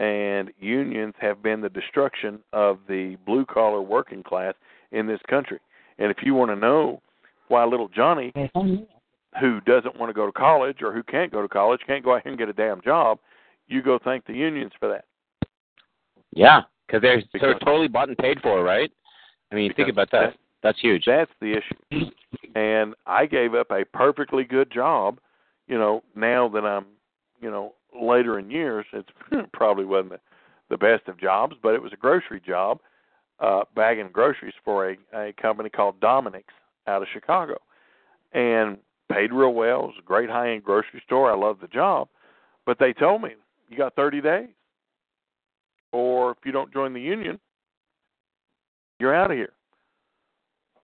And unions have been the destruction of the blue collar working class in this country. And if you want to know why little Johnny, who doesn't want to go to college or who can't go to college, can't go out here and get a damn job, you go thank the unions for that. Yeah, because they're they're totally bought and paid for, right? I mean, think about that. That's huge. That's the issue. And I gave up a perfectly good job, you know, now that I'm, you know, later in years, it's probably wasn't the, the best of jobs, but it was a grocery job, uh bagging groceries for a, a company called Dominick's out of Chicago. And paid real well. It was a great high end grocery store. I loved the job. But they told me, You got thirty days. Or if you don't join the union, you're out of here.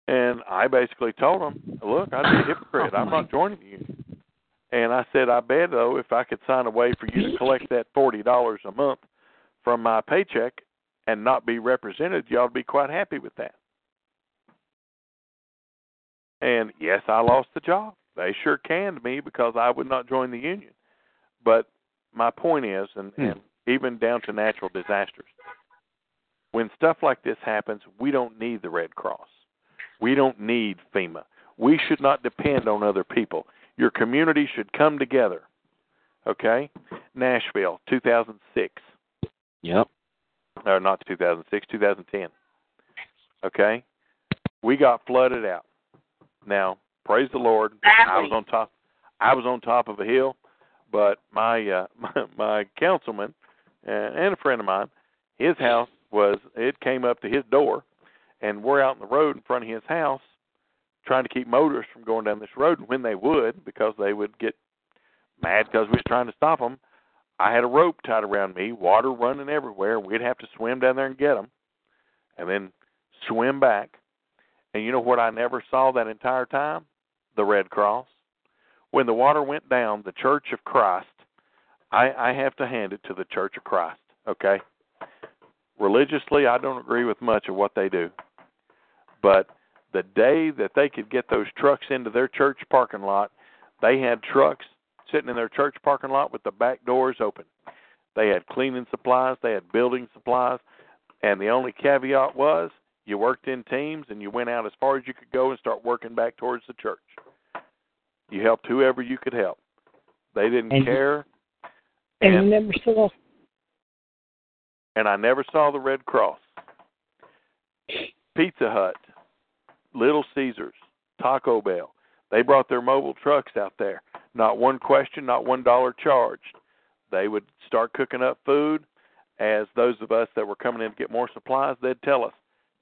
And I basically told them, look, I'm a hypocrite. I'm not joining the union. And I said, I bet though, if I could sign a way for you to collect that forty dollars a month from my paycheck and not be represented, y'all would be quite happy with that. And yes, I lost the job. They sure canned me because I would not join the union. But my point is, and, Hmm. and even down to natural disasters, when stuff like this happens, we don't need the Red Cross. We don't need FEMA. We should not depend on other people. Your community should come together. Okay? Nashville, 2006. Yep. Or not 2006, 2010. Okay? We got flooded out. Now, praise the Lord. I was on top I was on top of a hill, but my uh my, my councilman and, a friend of mine, his house was it came up to his door and we're out in the road in front of his house trying to keep motorists from going down this road and when they would because they would get mad because we was trying to stop them i had a rope tied around me water running everywhere we'd have to swim down there and get them and then swim back. And you know what i never saw that entire time? The red cross. When the water went down the church of christ i i have to hand it to the church of christ okay religiously i don't agree with much of what they do but the day that they could get those trucks into their church parking lot, they had trucks sitting in their church parking lot with the back doors open. They had cleaning supplies, they had building supplies, and the only caveat was you worked in teams and you went out as far as you could go and start working back towards the church. You helped whoever you could help. They didn't And care. And you never saw and I never saw the Red Cross. Pizza Hut, Little Caesars, Taco Bell. They brought their mobile trucks out there. Not one question, not one dollar charged. They would start cooking up food. As those of us that were coming in to get more supplies, they'd tell us,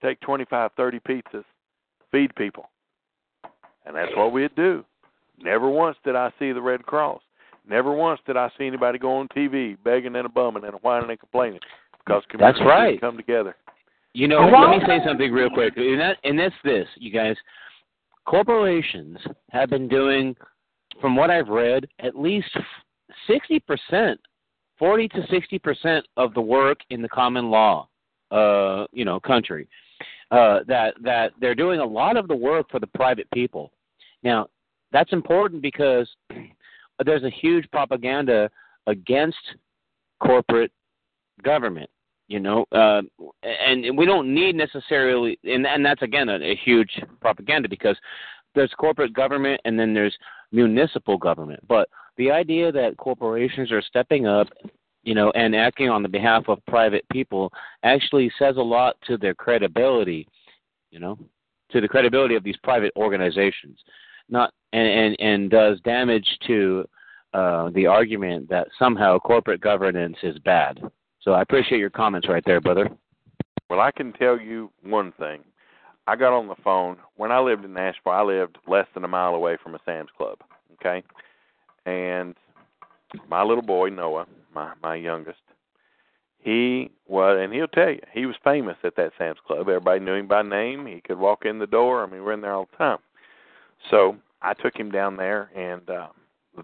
take twenty five, thirty pizzas, feed people. And that's what we'd do. Never once did I see the Red Cross. Never once did I see anybody go on TV begging and a bumming and a whining and complaining because That's communities right. come together. You know, let me say something real quick. And, that, and that's this, you guys. Corporations have been doing, from what I've read, at least 60%, 40 to 60% of the work in the common law, uh, you know, country. Uh, that that they're doing a lot of the work for the private people. Now, that's important because there's a huge propaganda against corporate government you know uh, and we don't need necessarily and and that's again a, a huge propaganda because there's corporate government and then there's municipal government but the idea that corporations are stepping up, you know, and acting on the behalf of private people actually says a lot to their credibility, you know, to the credibility of these private organizations. Not and and, and does damage to uh, the argument that somehow corporate governance is bad. So I appreciate your comments right there, brother. Well, I can tell you one thing. I got on the phone when I lived in Nashville. I lived less than a mile away from a Sam's Club. Okay, and my little boy Noah, my my youngest, he was, and he'll tell you, he was famous at that Sam's Club. Everybody knew him by name. He could walk in the door. I mean, we're in there all the time. So I took him down there, and uh,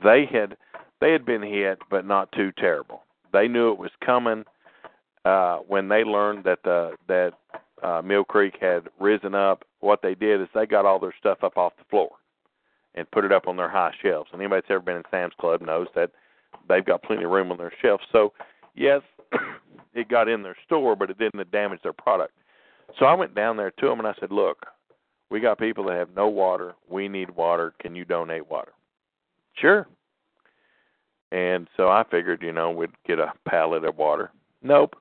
they had they had been hit, but not too terrible. They knew it was coming uh, when they learned that the that uh, Mill Creek had risen up. What they did is they got all their stuff up off the floor and put it up on their high shelves. And anybody that's ever been in Sam's Club knows that they've got plenty of room on their shelves. So yes, it got in their store, but it didn't damage their product. So I went down there to them and I said, "Look, we got people that have no water. We need water. Can you donate water?" Sure. And so I figured, you know, we'd get a pallet of water. Nope.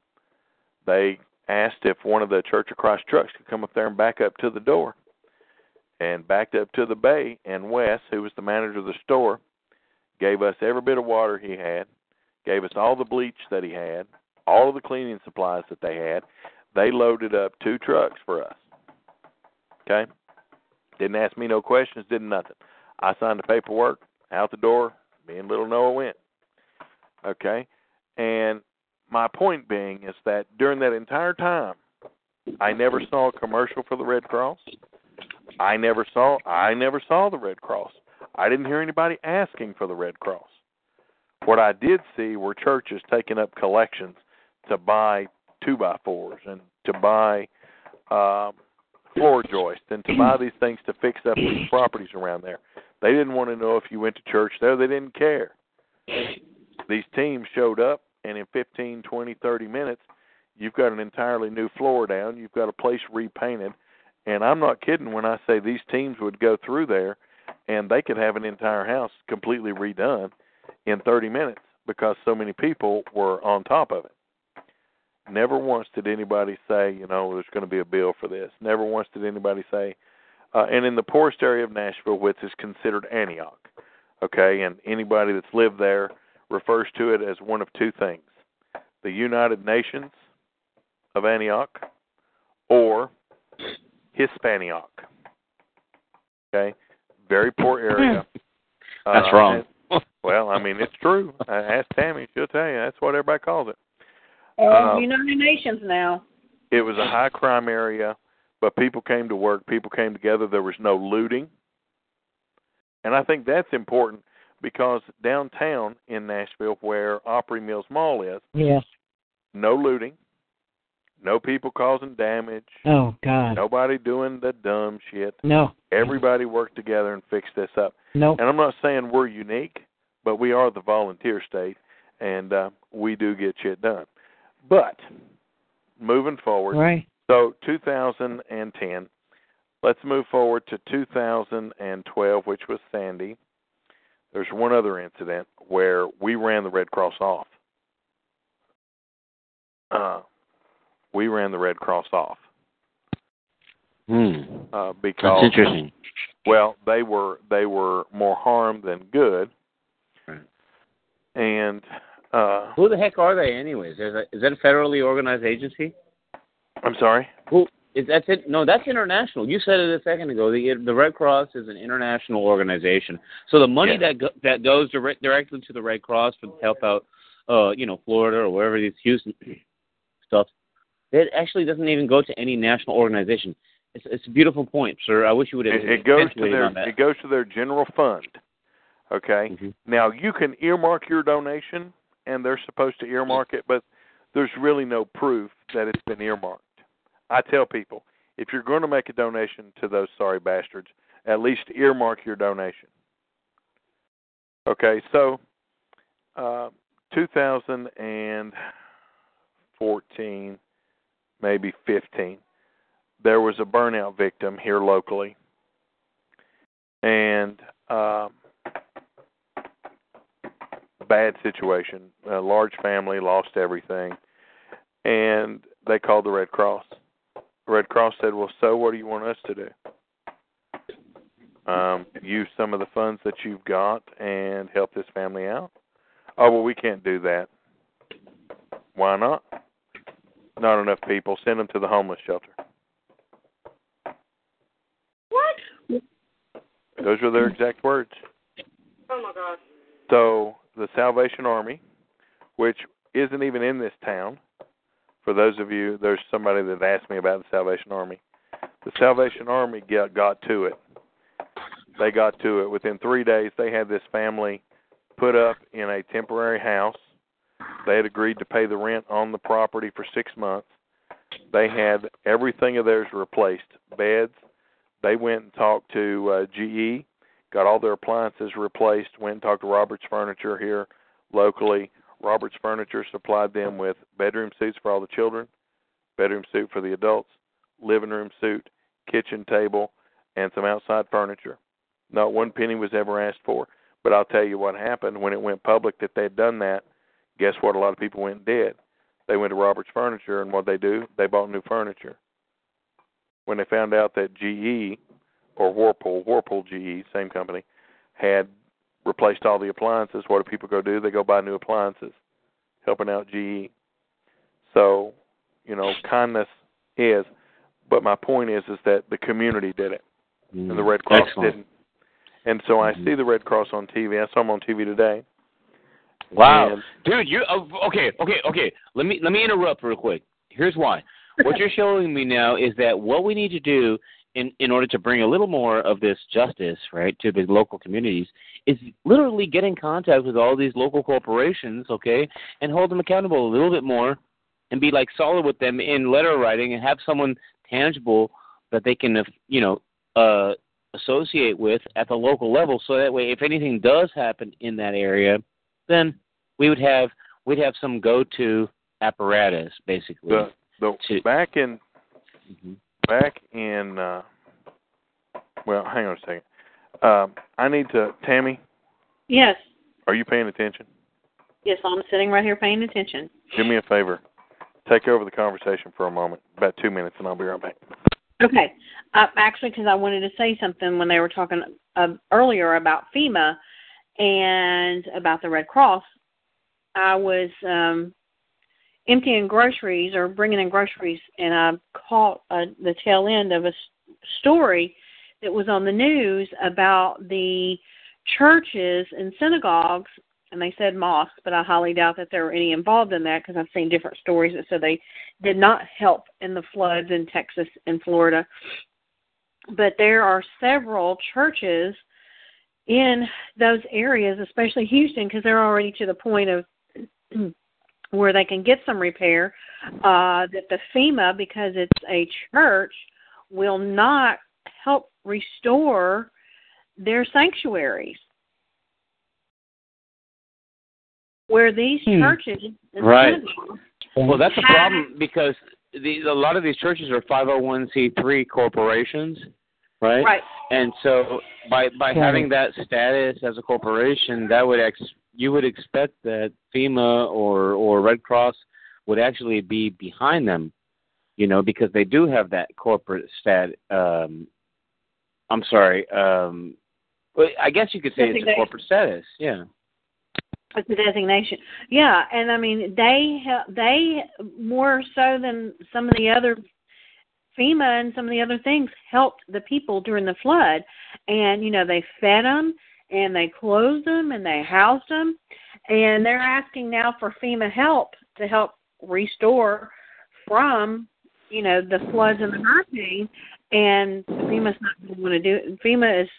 They asked if one of the Church of Christ trucks could come up there and back up to the door. And backed up to the bay, and Wes, who was the manager of the store, gave us every bit of water he had, gave us all the bleach that he had, all of the cleaning supplies that they had. They loaded up two trucks for us. Okay? Didn't ask me no questions, didn't nothing. I signed the paperwork, out the door, me and little Noah went. Okay? And my point being is that during that entire time, I never saw a commercial for the Red Cross. I never saw I never saw the Red Cross. I didn't hear anybody asking for the Red Cross. What I did see were churches taking up collections to buy two by fours and to buy um, floor joists and to buy these things to fix up these properties around there. They didn't want to know if you went to church there. They didn't care. These teams showed up, and in 15, 20, 30 minutes, you've got an entirely new floor down. You've got a place repainted. And I'm not kidding when I say these teams would go through there and they could have an entire house completely redone in 30 minutes because so many people were on top of it. Never once did anybody say, you know, there's going to be a bill for this. Never once did anybody say, uh, and in the poorest area of Nashville, which is considered Antioch, okay, and anybody that's lived there refers to it as one of two things the United Nations of Antioch or Hispaniac. Okay? Very poor area. That's uh, wrong. And, well, I mean, it's true. Uh, ask Tammy; she'll tell you. That's what everybody calls it. Um, United Nations now. It was a high crime area, but people came to work. People came together. There was no looting, and I think that's important because downtown in Nashville, where Opry Mills Mall is, Yes. no looting, no people causing damage, Oh God. nobody doing the dumb shit. No. Everybody worked together and fixed this up. Nope. And I'm not saying we're unique, but we are the volunteer state, and uh, we do get shit done. But moving forward, Right. so 2010. Let's move forward to 2012, which was Sandy. There's one other incident where we ran the Red Cross off. Uh, we ran the Red Cross off Hmm. uh, because That's interesting. well, they were they were more harm than good, Right. and uh, Who the heck are they, anyways? Is that, is that a federally organized agency? I'm sorry. Who is that's it? No, that's international. You said it a second ago. The the Red Cross is an international organization. So the money Yes. that go, that goes direct, directly to the Red Cross for to help out, uh, you know, Florida or wherever these Houston stuff, it actually doesn't even go to any national organization. It's it's a beautiful point, sir. I wish you would have It, it goes to their it goes to their general fund. Okay. Mhm. Now you can earmark your donation, and they're supposed to earmark it, but there's really no proof that it's been earmarked. I tell people if you're going to make a donation to those sorry bastards, at least earmark your donation. Okay, so uh, 2014, maybe 15, there was a burnout victim here locally, and um, situation. A large family lost everything, and they called the Red Cross. The Red Cross said, "Well, so what do you want us to do? Um, use some of the funds that you've got and help this family out?" Oh well, we can't do that. Why not? Not enough people. Send them to the homeless shelter. What? Those were their exact words. Oh my God. So the Salvation Army, which isn't even in this town, for those of you, there's somebody that asked me about the Salvation Army. The Salvation Army got, got to it. They got to it within three days. They had this family put up in a temporary house. They had agreed to pay the rent on the property for six months. They had everything of theirs replaced beds. They went and talked to uh, GE, got all their appliances replaced, went and talked to Roberts Furniture here locally. Roberts Furniture supplied them with bedroom suits for all the children, bedroom suit for the adults, living room suit, kitchen table, and some outside furniture. Not one penny was ever asked for. But I'll tell you what happened when it went public that they'd done that. Guess what? A lot of people went and did. They went to Roberts Furniture, and what they do? They bought new furniture. When they found out that GE or Whirlpool, Whirlpool GE, same company, had replaced all the appliances, what do people go do? They go buy new appliances, helping out GE. So, you know, kindness is. But my point is, is that the community did it, Mm. and the Red Cross Excellent. didn't. And so I see the Red Cross on TV. I saw them on TV today. Wow, And- dude, you oh, okay? Okay, okay. Let me let me interrupt real quick. Here's why. What you're showing me now is that what we need to do in in order to bring a little more of this justice, right, to the local communities, is literally get in contact with all these local corporations, okay, and hold them accountable a little bit more, and be like solid with them in letter writing, and have someone tangible that they can, you know, uh, associate with at the local level, so that way, if anything does happen in that area, then we would have we'd have some go-to apparatus, basically. the the to- back in Mhm. Back in uh well hang on a second um i need to tammy Yes. are you paying attention Yes, I'm sitting right here paying attention. do me a favor take over the conversation for a moment about two minutes and i'll be right back Okay. Uh, actually, because I wanted to say something when they were talking uh, earlier about FEMA and about the Red Cross. I was um, emptying groceries or bringing in groceries, and I caught uh, the tail end of a s- story that was on the news about the churches and synagogues. And they said mosques, but I highly doubt that there were any involved in that because I've seen different stories that said they did not help in the floods in Texas and Florida. But there are several churches in those areas, especially Houston, because they're already to the point of where they can get some repair. Uh, that the FEMA, because it's a church, will not help restore their sanctuaries. Where these Hmm. churches Right. Well, that's a problem because the, a lot of these churches are 501c3 corporations, right? Right. And so by by Right. having that status as a corporation, that would ex you would expect that FEMA or or Red Cross would actually be behind them, you know, because they do have that corporate stat. Um, I'm sorry. Um, well, I guess you could say it's a corporate status. Yeah. It's a designation. Yeah, and I mean they they more so than some of the other FEMA and some of the other things helped the people during the flood, and you know they fed them and they clothed them and they housed them, and they're asking now for FEMA help to help restore from you know the floods and the hurricane, and FEMA's not going to want to do it. FEMA is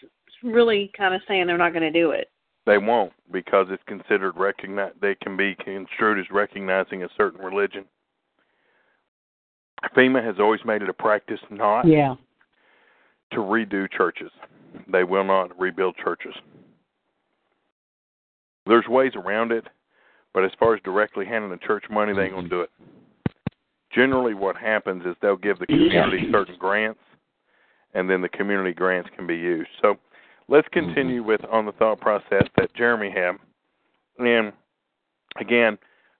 really kind of saying they're not going to do it. they won't because it's considered recognize they can be construed as recognizing a certain religion FEMA has always made it a practice not Yeah. to redo churches. They will not rebuild churches. There's ways around it, but as far as directly handing the church money, they ain't gonna do it. Generally, what happens is they'll give the community certain grants, and then the community grants can be used. So, let's continue with on the thought process that Jeremy had, and again,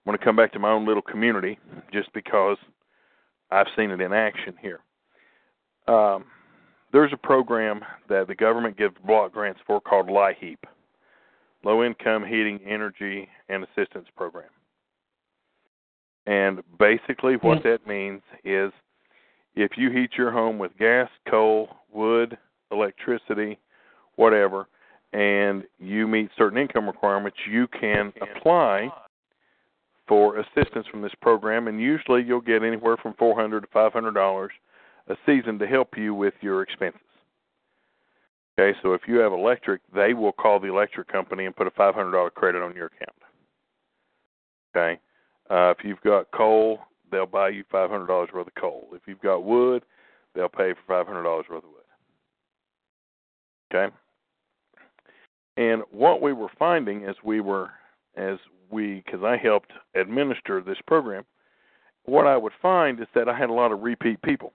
I'm going to come back to my own little community just because I've seen it in action here. Um, there's a program that the government gives block grants for called LIHEAP, Low Income Heating, Energy, and Assistance Program. And basically, hmm. what that means is if you heat your home with gas, coal, wood, electricity, whatever, and you meet certain income requirements, you can apply for assistance from this program, and usually you'll get anywhere from four hundred to five hundred dollars a season to help you with your expenses. Okay, so if you have electric, they will call the electric company and put a five hundred dollar credit on your account. Okay, uh, if you've got coal, they'll buy you five hundred dollars worth of coal. If you've got wood, they'll pay for five hundred dollars worth of wood. Okay. And what we were finding as we were, as we, because I helped administer this program, what I would find is that I had a lot of repeat people.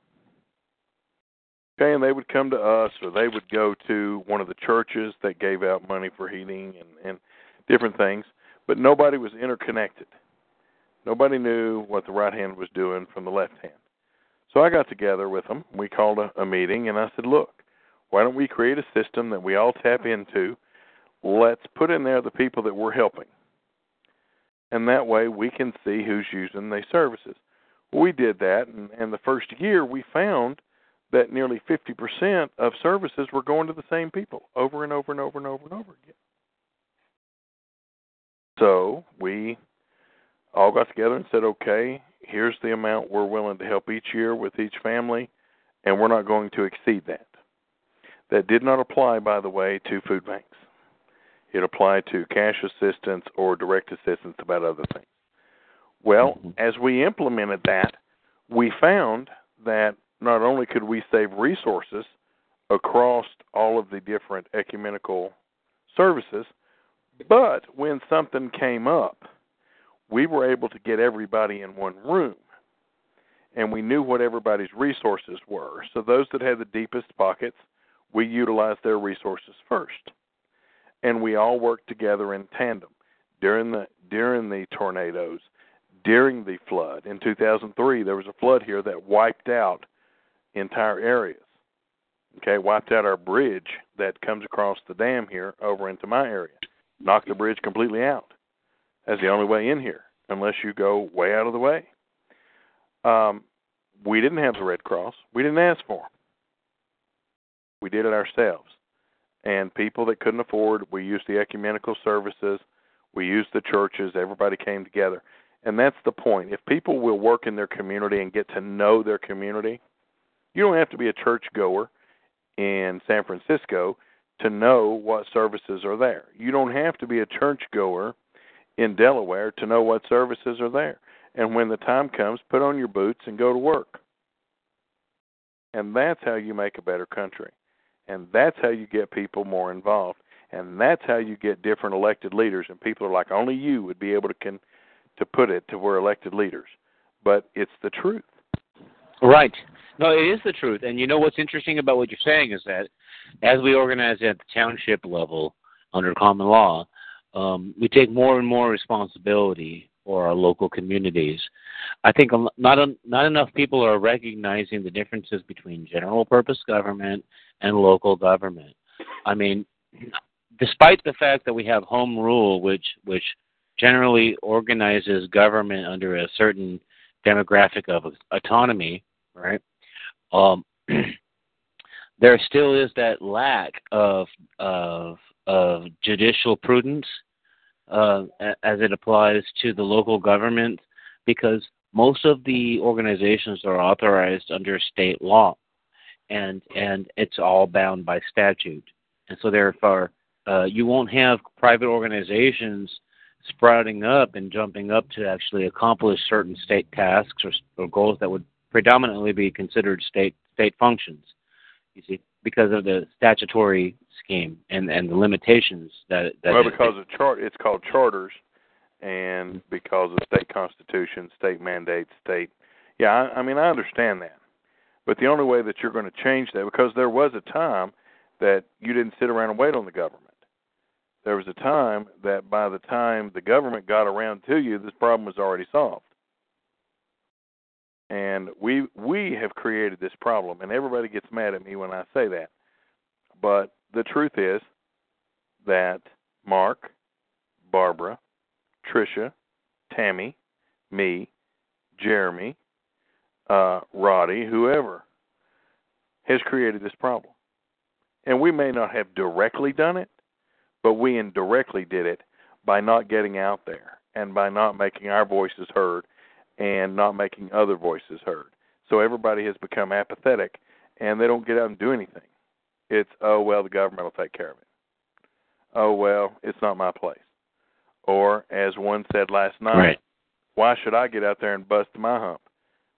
Okay, and they would come to us, or they would go to one of the churches that gave out money for heating and, and different things, but nobody was interconnected. Nobody knew what the right hand was doing from the left hand. So I got together with them. We called a, a meeting, and I said, "Look, why don't we create a system that we all tap into? Let's put in there the people that we're helping, and that way we can see who's using these services." We did that, and, and the first year we found that nearly 50% of services were going to the same people over and over and over and over and over again. So we all got together and said, okay, here's the amount we're willing to help each year with each family, and we're not going to exceed that. That did not apply, by the way, to food banks. It applied to cash assistance or direct assistance about other things. Well, mm-hmm. as we implemented that, we found that not only could we save resources across all of the different ecumenical services, but when something came up, we were able to get everybody in one room. And we knew what everybody's resources were. So those that had the deepest pockets, we utilized their resources first. And we all worked together in tandem during the during the tornadoes, during the flood. In 2003, there was a flood here that wiped out entire areas. Okay, wiped out our bridge that comes across the dam here over into my area. Knocked the bridge completely out. That's the only way in here, unless you go way out of the way. Um, we didn't have the Red Cross. We didn't ask for them. We did it ourselves. And people that couldn't afford, we used the ecumenical services. We used the churches. Everybody came together. And that's the point. If people will work in their community and get to know their community, you don't have to be a church goer in San Francisco to know what services are there. You don't have to be a church goer in Delaware to know what services are there. And when the time comes, put on your boots and go to work. And that's how you make a better country. And that's how you get people more involved. And that's how you get different elected leaders. And people are like, only you would be able to can to put it to where elected leaders. But it's the truth. Right. No, it is the truth. And you know what's interesting about what you're saying is that as we organize at the township level under common law, um, we take more and more responsibility for our local communities. I think not not enough people are recognizing the differences between general purpose government and local government. I mean, despite the fact that we have home rule, which which generally organizes government under a certain demographic of autonomy, right? Um, there still is that lack of of of judicial prudence uh, as it applies to the local government, because most of the organizations are authorized under state law, and and it's all bound by statute, and so therefore uh, you won't have private organizations sprouting up and jumping up to actually accomplish certain state tasks or, or goals that would predominantly be considered state state functions. You see, because of the statutory scheme and and the limitations that. that well, because of chart, it's called charters, and because of state constitution, state mandates, state. Yeah, I, I mean I understand that, but the only way that you're going to change that because there was a time that you didn't sit around and wait on the government. there was a time that by the time the government got around to you, this problem was already solved. And we we have created this problem, and everybody gets mad at me when I say that. But the truth is that Mark, Barbara, Tricia, Tammy, me, Jeremy, uh, Roddy, whoever, has created this problem. And we may not have directly done it, but we indirectly did it by not getting out there and by not making our voices heard and not making other voices heard. So everybody has become apathetic and they don't get out and do anything. It's, oh, well, the government will take care of it. Oh, well, it's not my place. Or, as one said last night, Right. why should I get out there and bust my hump?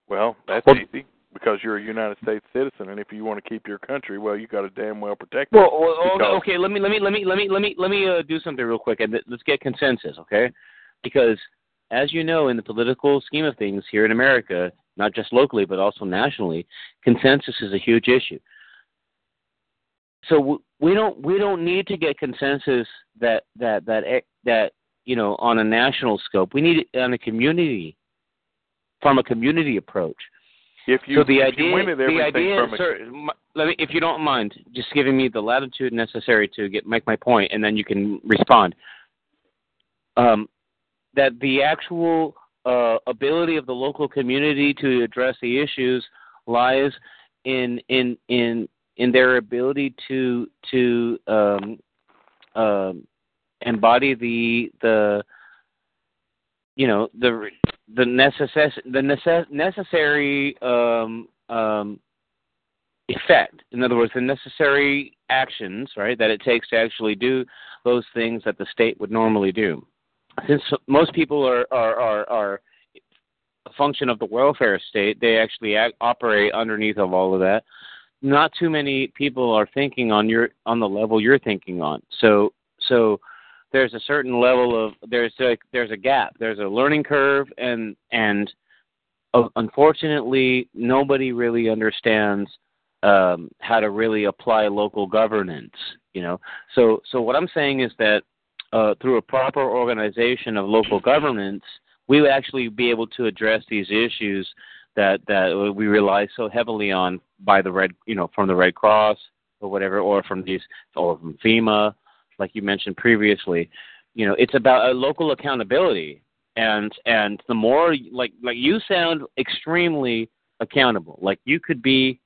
Well, that's Well- easy because you're a United States citizen, and if you want to keep your country, well, you got to damn well protect it. Well, well okay, okay, let me let me let me let me let me let me uh, do something real quick, and let's get consensus, okay? Because as you know, in the political scheme of things here in America, not just locally but also nationally, consensus is a huge issue. So we don't we don't need to get consensus that that that eh, that you know on a national scope. We need it on a community from a community approach. If you, so the idea, you win it, the idea, a, sir, m- let me, if you don't mind, just giving me the latitude necessary to get make my point, and then you can respond. Um, that the actual uh, ability of the local community to address the issues lies in in in in their ability to to um, um, embody the the you know the the necess the necess- necessary um, um, effect. In other words, the necessary actions, right, that it takes to actually do those things that the state would normally do. Since most people are are are, are a function of the welfare state, they actually act, operate underneath of all of that. Not too many people are thinking on your on the level you're thinking on. So so there's a certain level of there's a there's a gap there's a learning curve and and uh, unfortunately nobody really understands um, how to really apply local governance you know so so what i'm saying is that uh, through a proper organization of local governments we would actually be able to address these issues that that we rely so heavily on by the red you know from the red cross or whatever or from these or from fema like you mentioned previously. You know it's about a local accountability. And and the more like like you sound extremely accountable. Like you could be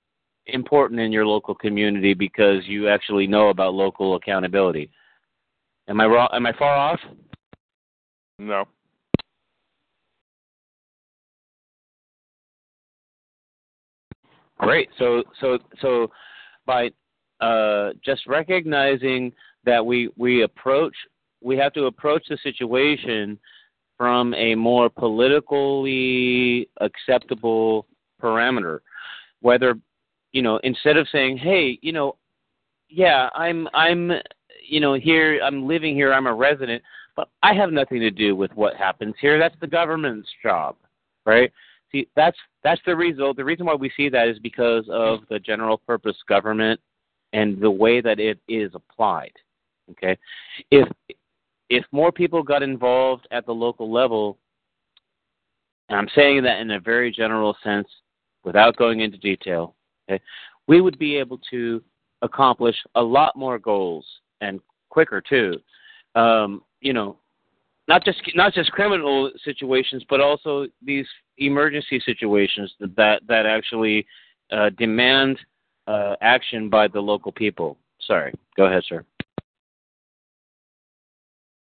important in your local community because you actually know about local accountability am i wrong am i far off no. Great. So so so by uh, just recognizing that we we approach we have to approach the situation from a more politically acceptable parameter whether you know instead of saying hey you know yeah i'm i'm you know here i'm living here i'm a resident but i have nothing to do with what happens here. That's the government's job right? See that's that's the result the reason why we see that is because of the general purpose government and the way that it is applied okay? If if more people got involved at the local level and i'm saying that in a very general sense without going into detail okay we would be able to accomplish a lot more goals and quicker too um you know not just not just criminal situations, but also these emergency situations that that actually uh, demand uh, action by the local people. Sorry, go ahead, sir.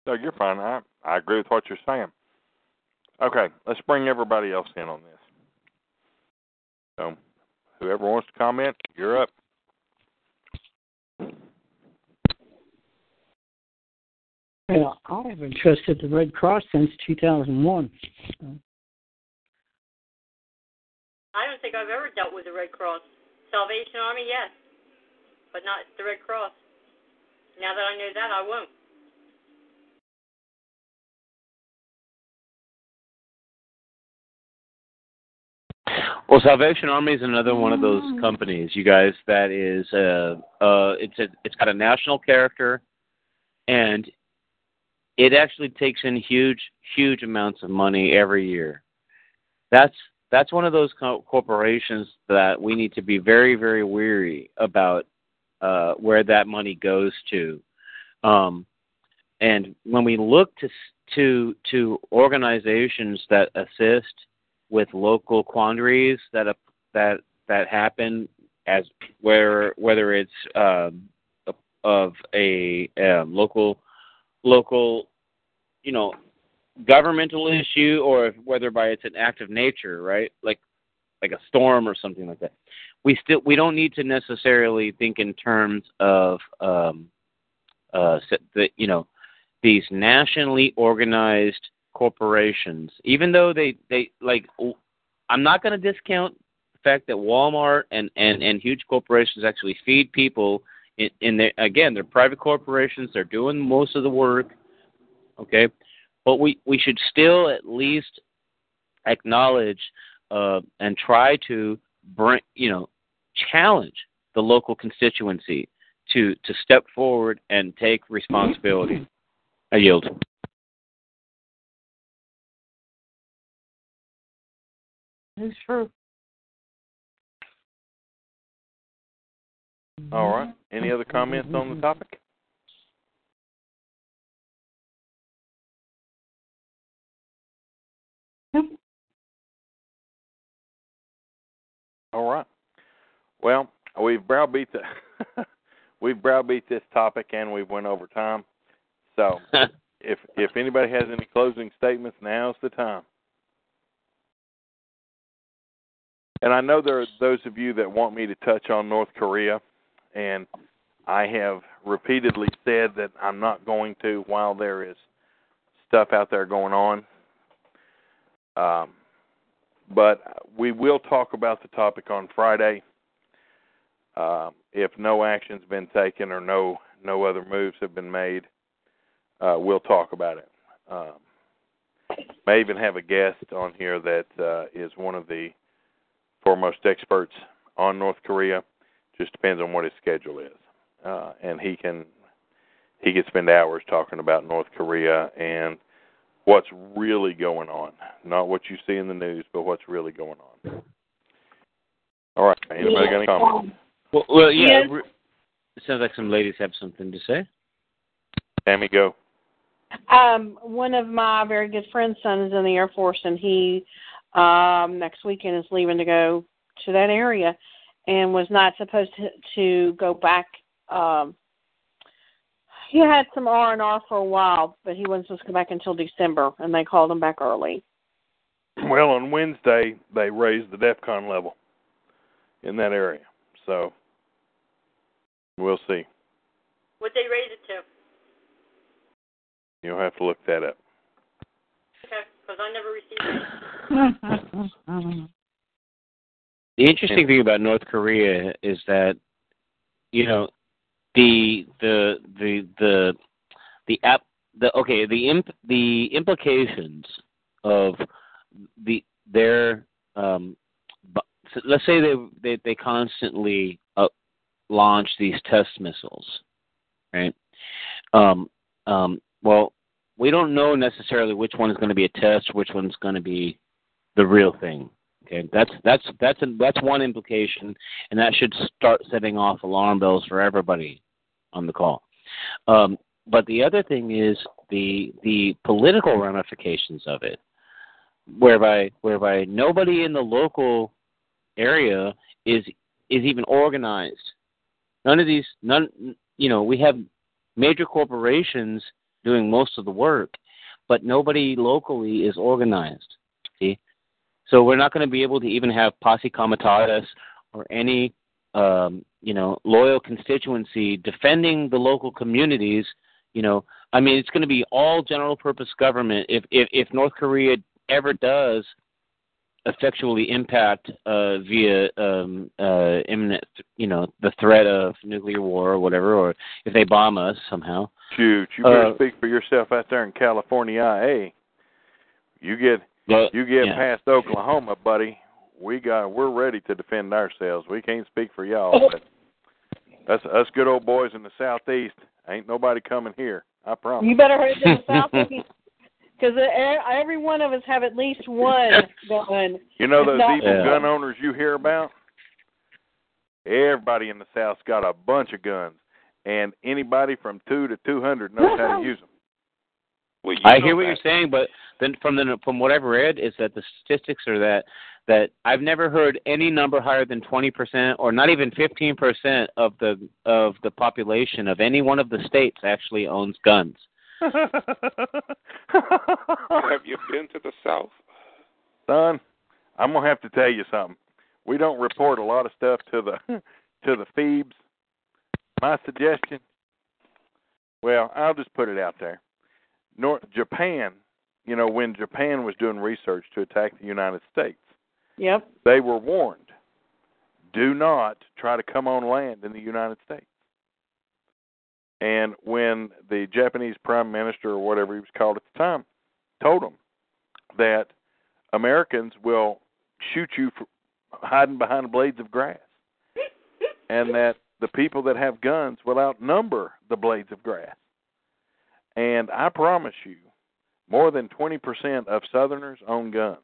No, you're fine. I I agree with what you're saying. Okay, let's bring everybody else in on this. So, whoever wants to comment, you're up. Well, I haven't trusted the Red Cross since 2001. I don't think I've ever dealt with the Red Cross. Salvation Army, yes, but not the Red Cross. Now that I know that, I won't. Well, Salvation Army is another one of those companies, you guys, that is uh uh it's a it's got a national character and it actually takes in huge, huge amounts of money every year. That's that's one of those co- corporations that we need to be very, very weary about uh, where that money goes to. Um, and when we look to to to organizations that assist with local quandaries that that that happen as where whether it's um, of a um, local local you know governmental issue or whether by it's an act of nature right? Like like a storm or something like that. We still we don't need to necessarily think in terms of um uh the you know these nationally organized corporations. Even though they they like i'm not going to discount the fact that walmart and and and huge corporations actually feed people in, in their again they're private corporations. They're doing most of the work okay but we we should still at least acknowledge uh, and try to bring you know challenge the local constituency to to step forward and take responsibility. I yield. It's true. All right. Any other comments on the topic? All right. Well, we've browbeat the we've browbeat this topic and we've went over time. So if if anybody has any closing statements, now's the time. And I know there are those of you that want me to touch on North Korea, and I have repeatedly said that I'm not going to while there is stuff out there going on. Um, but we will talk about the topic on Friday. Uh, if no action's been taken or no no other moves have been made, uh, we'll talk about it. Um, may even have a guest on here that uh, is one of the foremost experts on North Korea. Just depends on what his schedule is, uh, and he can he can spend hours talking about North Korea and what's really going on, not what you see in the news, but what's really going on. All right. Anybody got any comments? Well, well yeah. Yes. It sounds like some ladies have something to say. Tammy, go. Um, one of my very good friend's son is in the Air Force, and he um, next weekend is leaving to go to that area, and was not supposed to, to go back. Um, he had some R and R for a while, but he wasn't supposed to come back until December, and they called him back early. Well, on Wednesday they raised the DEFCON level in that area, so we'll see. What they raise it to? You'll have to look that up. Okay, because I never received it. the interesting thing about North Korea is that, you know, the the the the the app the okay the imp the implications of the their um so let's say they they they constantly uh, launch these test missiles right? Um um well we don't know necessarily which one is going to be a test which one's going to be the real thing Okay, that's that's that's a, that's one implication, and that should start setting off alarm bells for everybody on the call. Um, but the other thing is the the political ramifications of it, whereby whereby nobody in the local area is is even organized. None of these none you know we have major corporations doing most of the work, but nobody locally is organized. So we're not going to be able to even have posse comitatus or any, um, you know, loyal constituency defending the local communities. You know, I mean, it's going to be all general purpose government. If if, if North Korea ever does effectually impact uh, via um, uh, imminent, you know, the threat of nuclear war or whatever, or if they bomb us somehow. Shoot, you better uh, speak for yourself out there in California, IA. You get but, you get yeah. past Oklahoma, buddy. We got we're ready to defend ourselves. We can't speak for y'all, oh. but us us good old boys in the southeast ain't nobody coming here. I promise. You better hurry to the south because every one of us have at least one gun. You know those evil Yeah. gun owners you hear about? Everybody in the South's got a bunch of guns, and anybody from two to two hundred knows how to use them. Well, you I hear what you're saying, but then from the from what I've read is that the statistics are that that I've never heard any number higher than 20% or not even 15% of the of the population of any one of the states actually owns guns. Have you been to the South? Son, I'm gonna have to tell you something. We don't report a lot of stuff to the to the Phoebes. My suggestion, well, I'll just put it out there. North Japan, you know, when Japan was doing research to attack the United States, Yep. they were warned, do not try to come on land in the United States. And when the Japanese prime minister or whatever he was called at the time told them that Americans will shoot you for hiding behind blades of grass, and that the people that have guns will outnumber the blades of grass. And I promise you, more than 20% of Southerners own guns.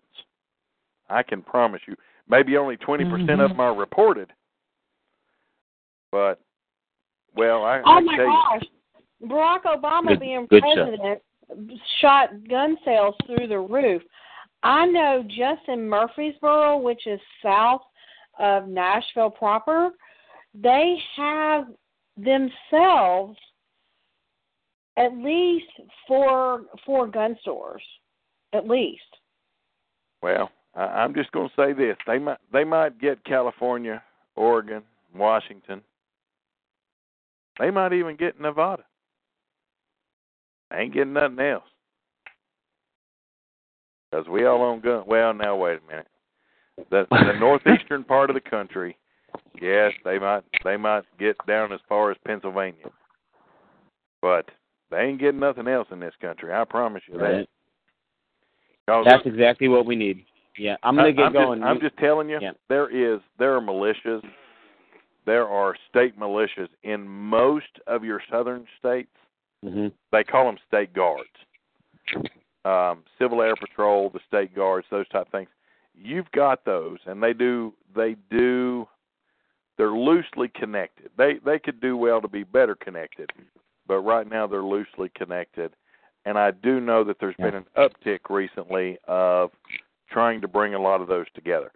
I can promise you. Maybe only 20% of mm-hmm. them are reported. But, well, I, I Oh can my tell you, gosh. Barack Obama Good- being good show. president shot gun sales through the roof. I know just in Murfreesboro, which is south of Nashville proper, they have themselves at least four four gun stores. At least. Well, I, I'm just going to say this: they might they might get California, Oregon, Washington. They might even get Nevada. They ain't getting nothing else because we all own guns. Well, now wait a minute. The the northeastern part of the country, yes, they might they might get down as far as Pennsylvania, but they ain't getting nothing else in this country. I promise you that. Right. 'Cause That's exactly what we need. Yeah, I'm gonna I- get I'm going. Just, I'm just telling you, Yeah. there is there are militias, there are state militias in most of your southern states. hmm They call them state guards, um, Civil Air Patrol, the state guards, those type things. You've got those, and they do they do. They're loosely connected. They they could do well to be better connected, but right now they're loosely connected. And I do know that there's been an uptick recently of trying to bring a lot of those together.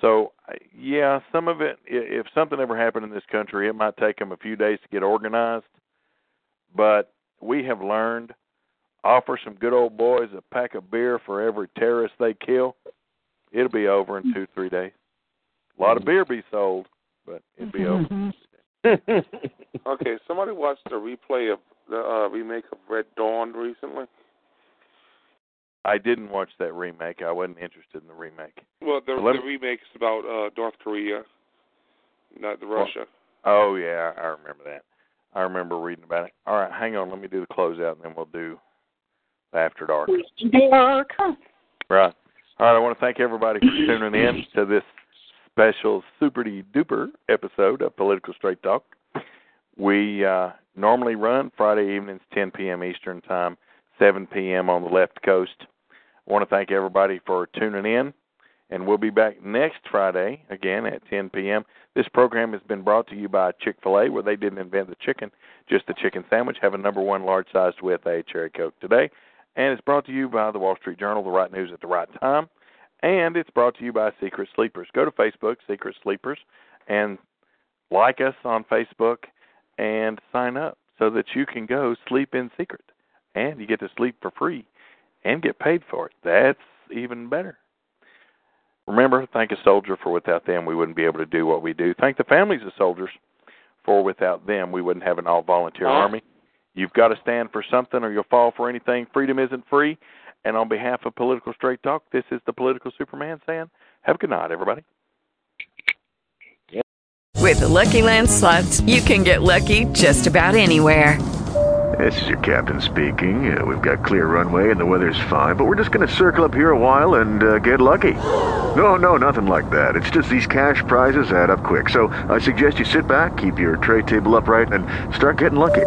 So, yeah, some of it, if something ever happened in this country, it might take them a few days to get organized. But we have learned offer some good old boys a pack of beer for every terrorist they kill. It'll be over in two, three days. A lot of mm-hmm. beer be sold, but it'll be over. Mm-hmm. Okay, somebody watched the replay of the uh, remake of Red Dawn recently. I didn't watch that remake. I wasn't interested in the remake. Well, the, Let the me- remake's about uh, North Korea, not the Russia. Oh yeah, I remember that. I remember reading about it. All right, hang on. Let me do the closeout, and then we'll do the after dark. Dark. Right. All right. I want to thank everybody for tuning in to this special super duper episode of Political Straight Talk. We uh, normally run Friday evenings, 10 p.m. Eastern Time, 7 p.m. on the left coast. I want to thank everybody for tuning in, and we'll be back next Friday again at 10 p.m. This program has been brought to you by Chick fil A, where they didn't invent the chicken, just the chicken sandwich. Have a number one large sized with a cherry coke today. And it's brought to you by the Wall Street Journal, the right news at the right time. And it's brought to you by Secret Sleepers. Go to Facebook, Secret Sleepers, and like us on Facebook and sign up so that you can go sleep in secret. And you get to sleep for free and get paid for it. That's even better. Remember, thank a soldier, for without them we wouldn't be able to do what we do. Thank the families of soldiers, for without them we wouldn't have an all volunteer army. You've got to stand for something or you'll fall for anything. Freedom isn't free. And on behalf of Political Straight Talk, this is the Political Superman saying, have a good night, everybody. With the Lucky Land slots, you can get lucky just about anywhere. This is your captain speaking. Uh, we've got clear runway and the weather's fine, but we're just going to circle up here a while and uh, get lucky. No, no, nothing like that. It's just these cash prizes add up quick. So I suggest you sit back, keep your tray table upright, and start getting lucky.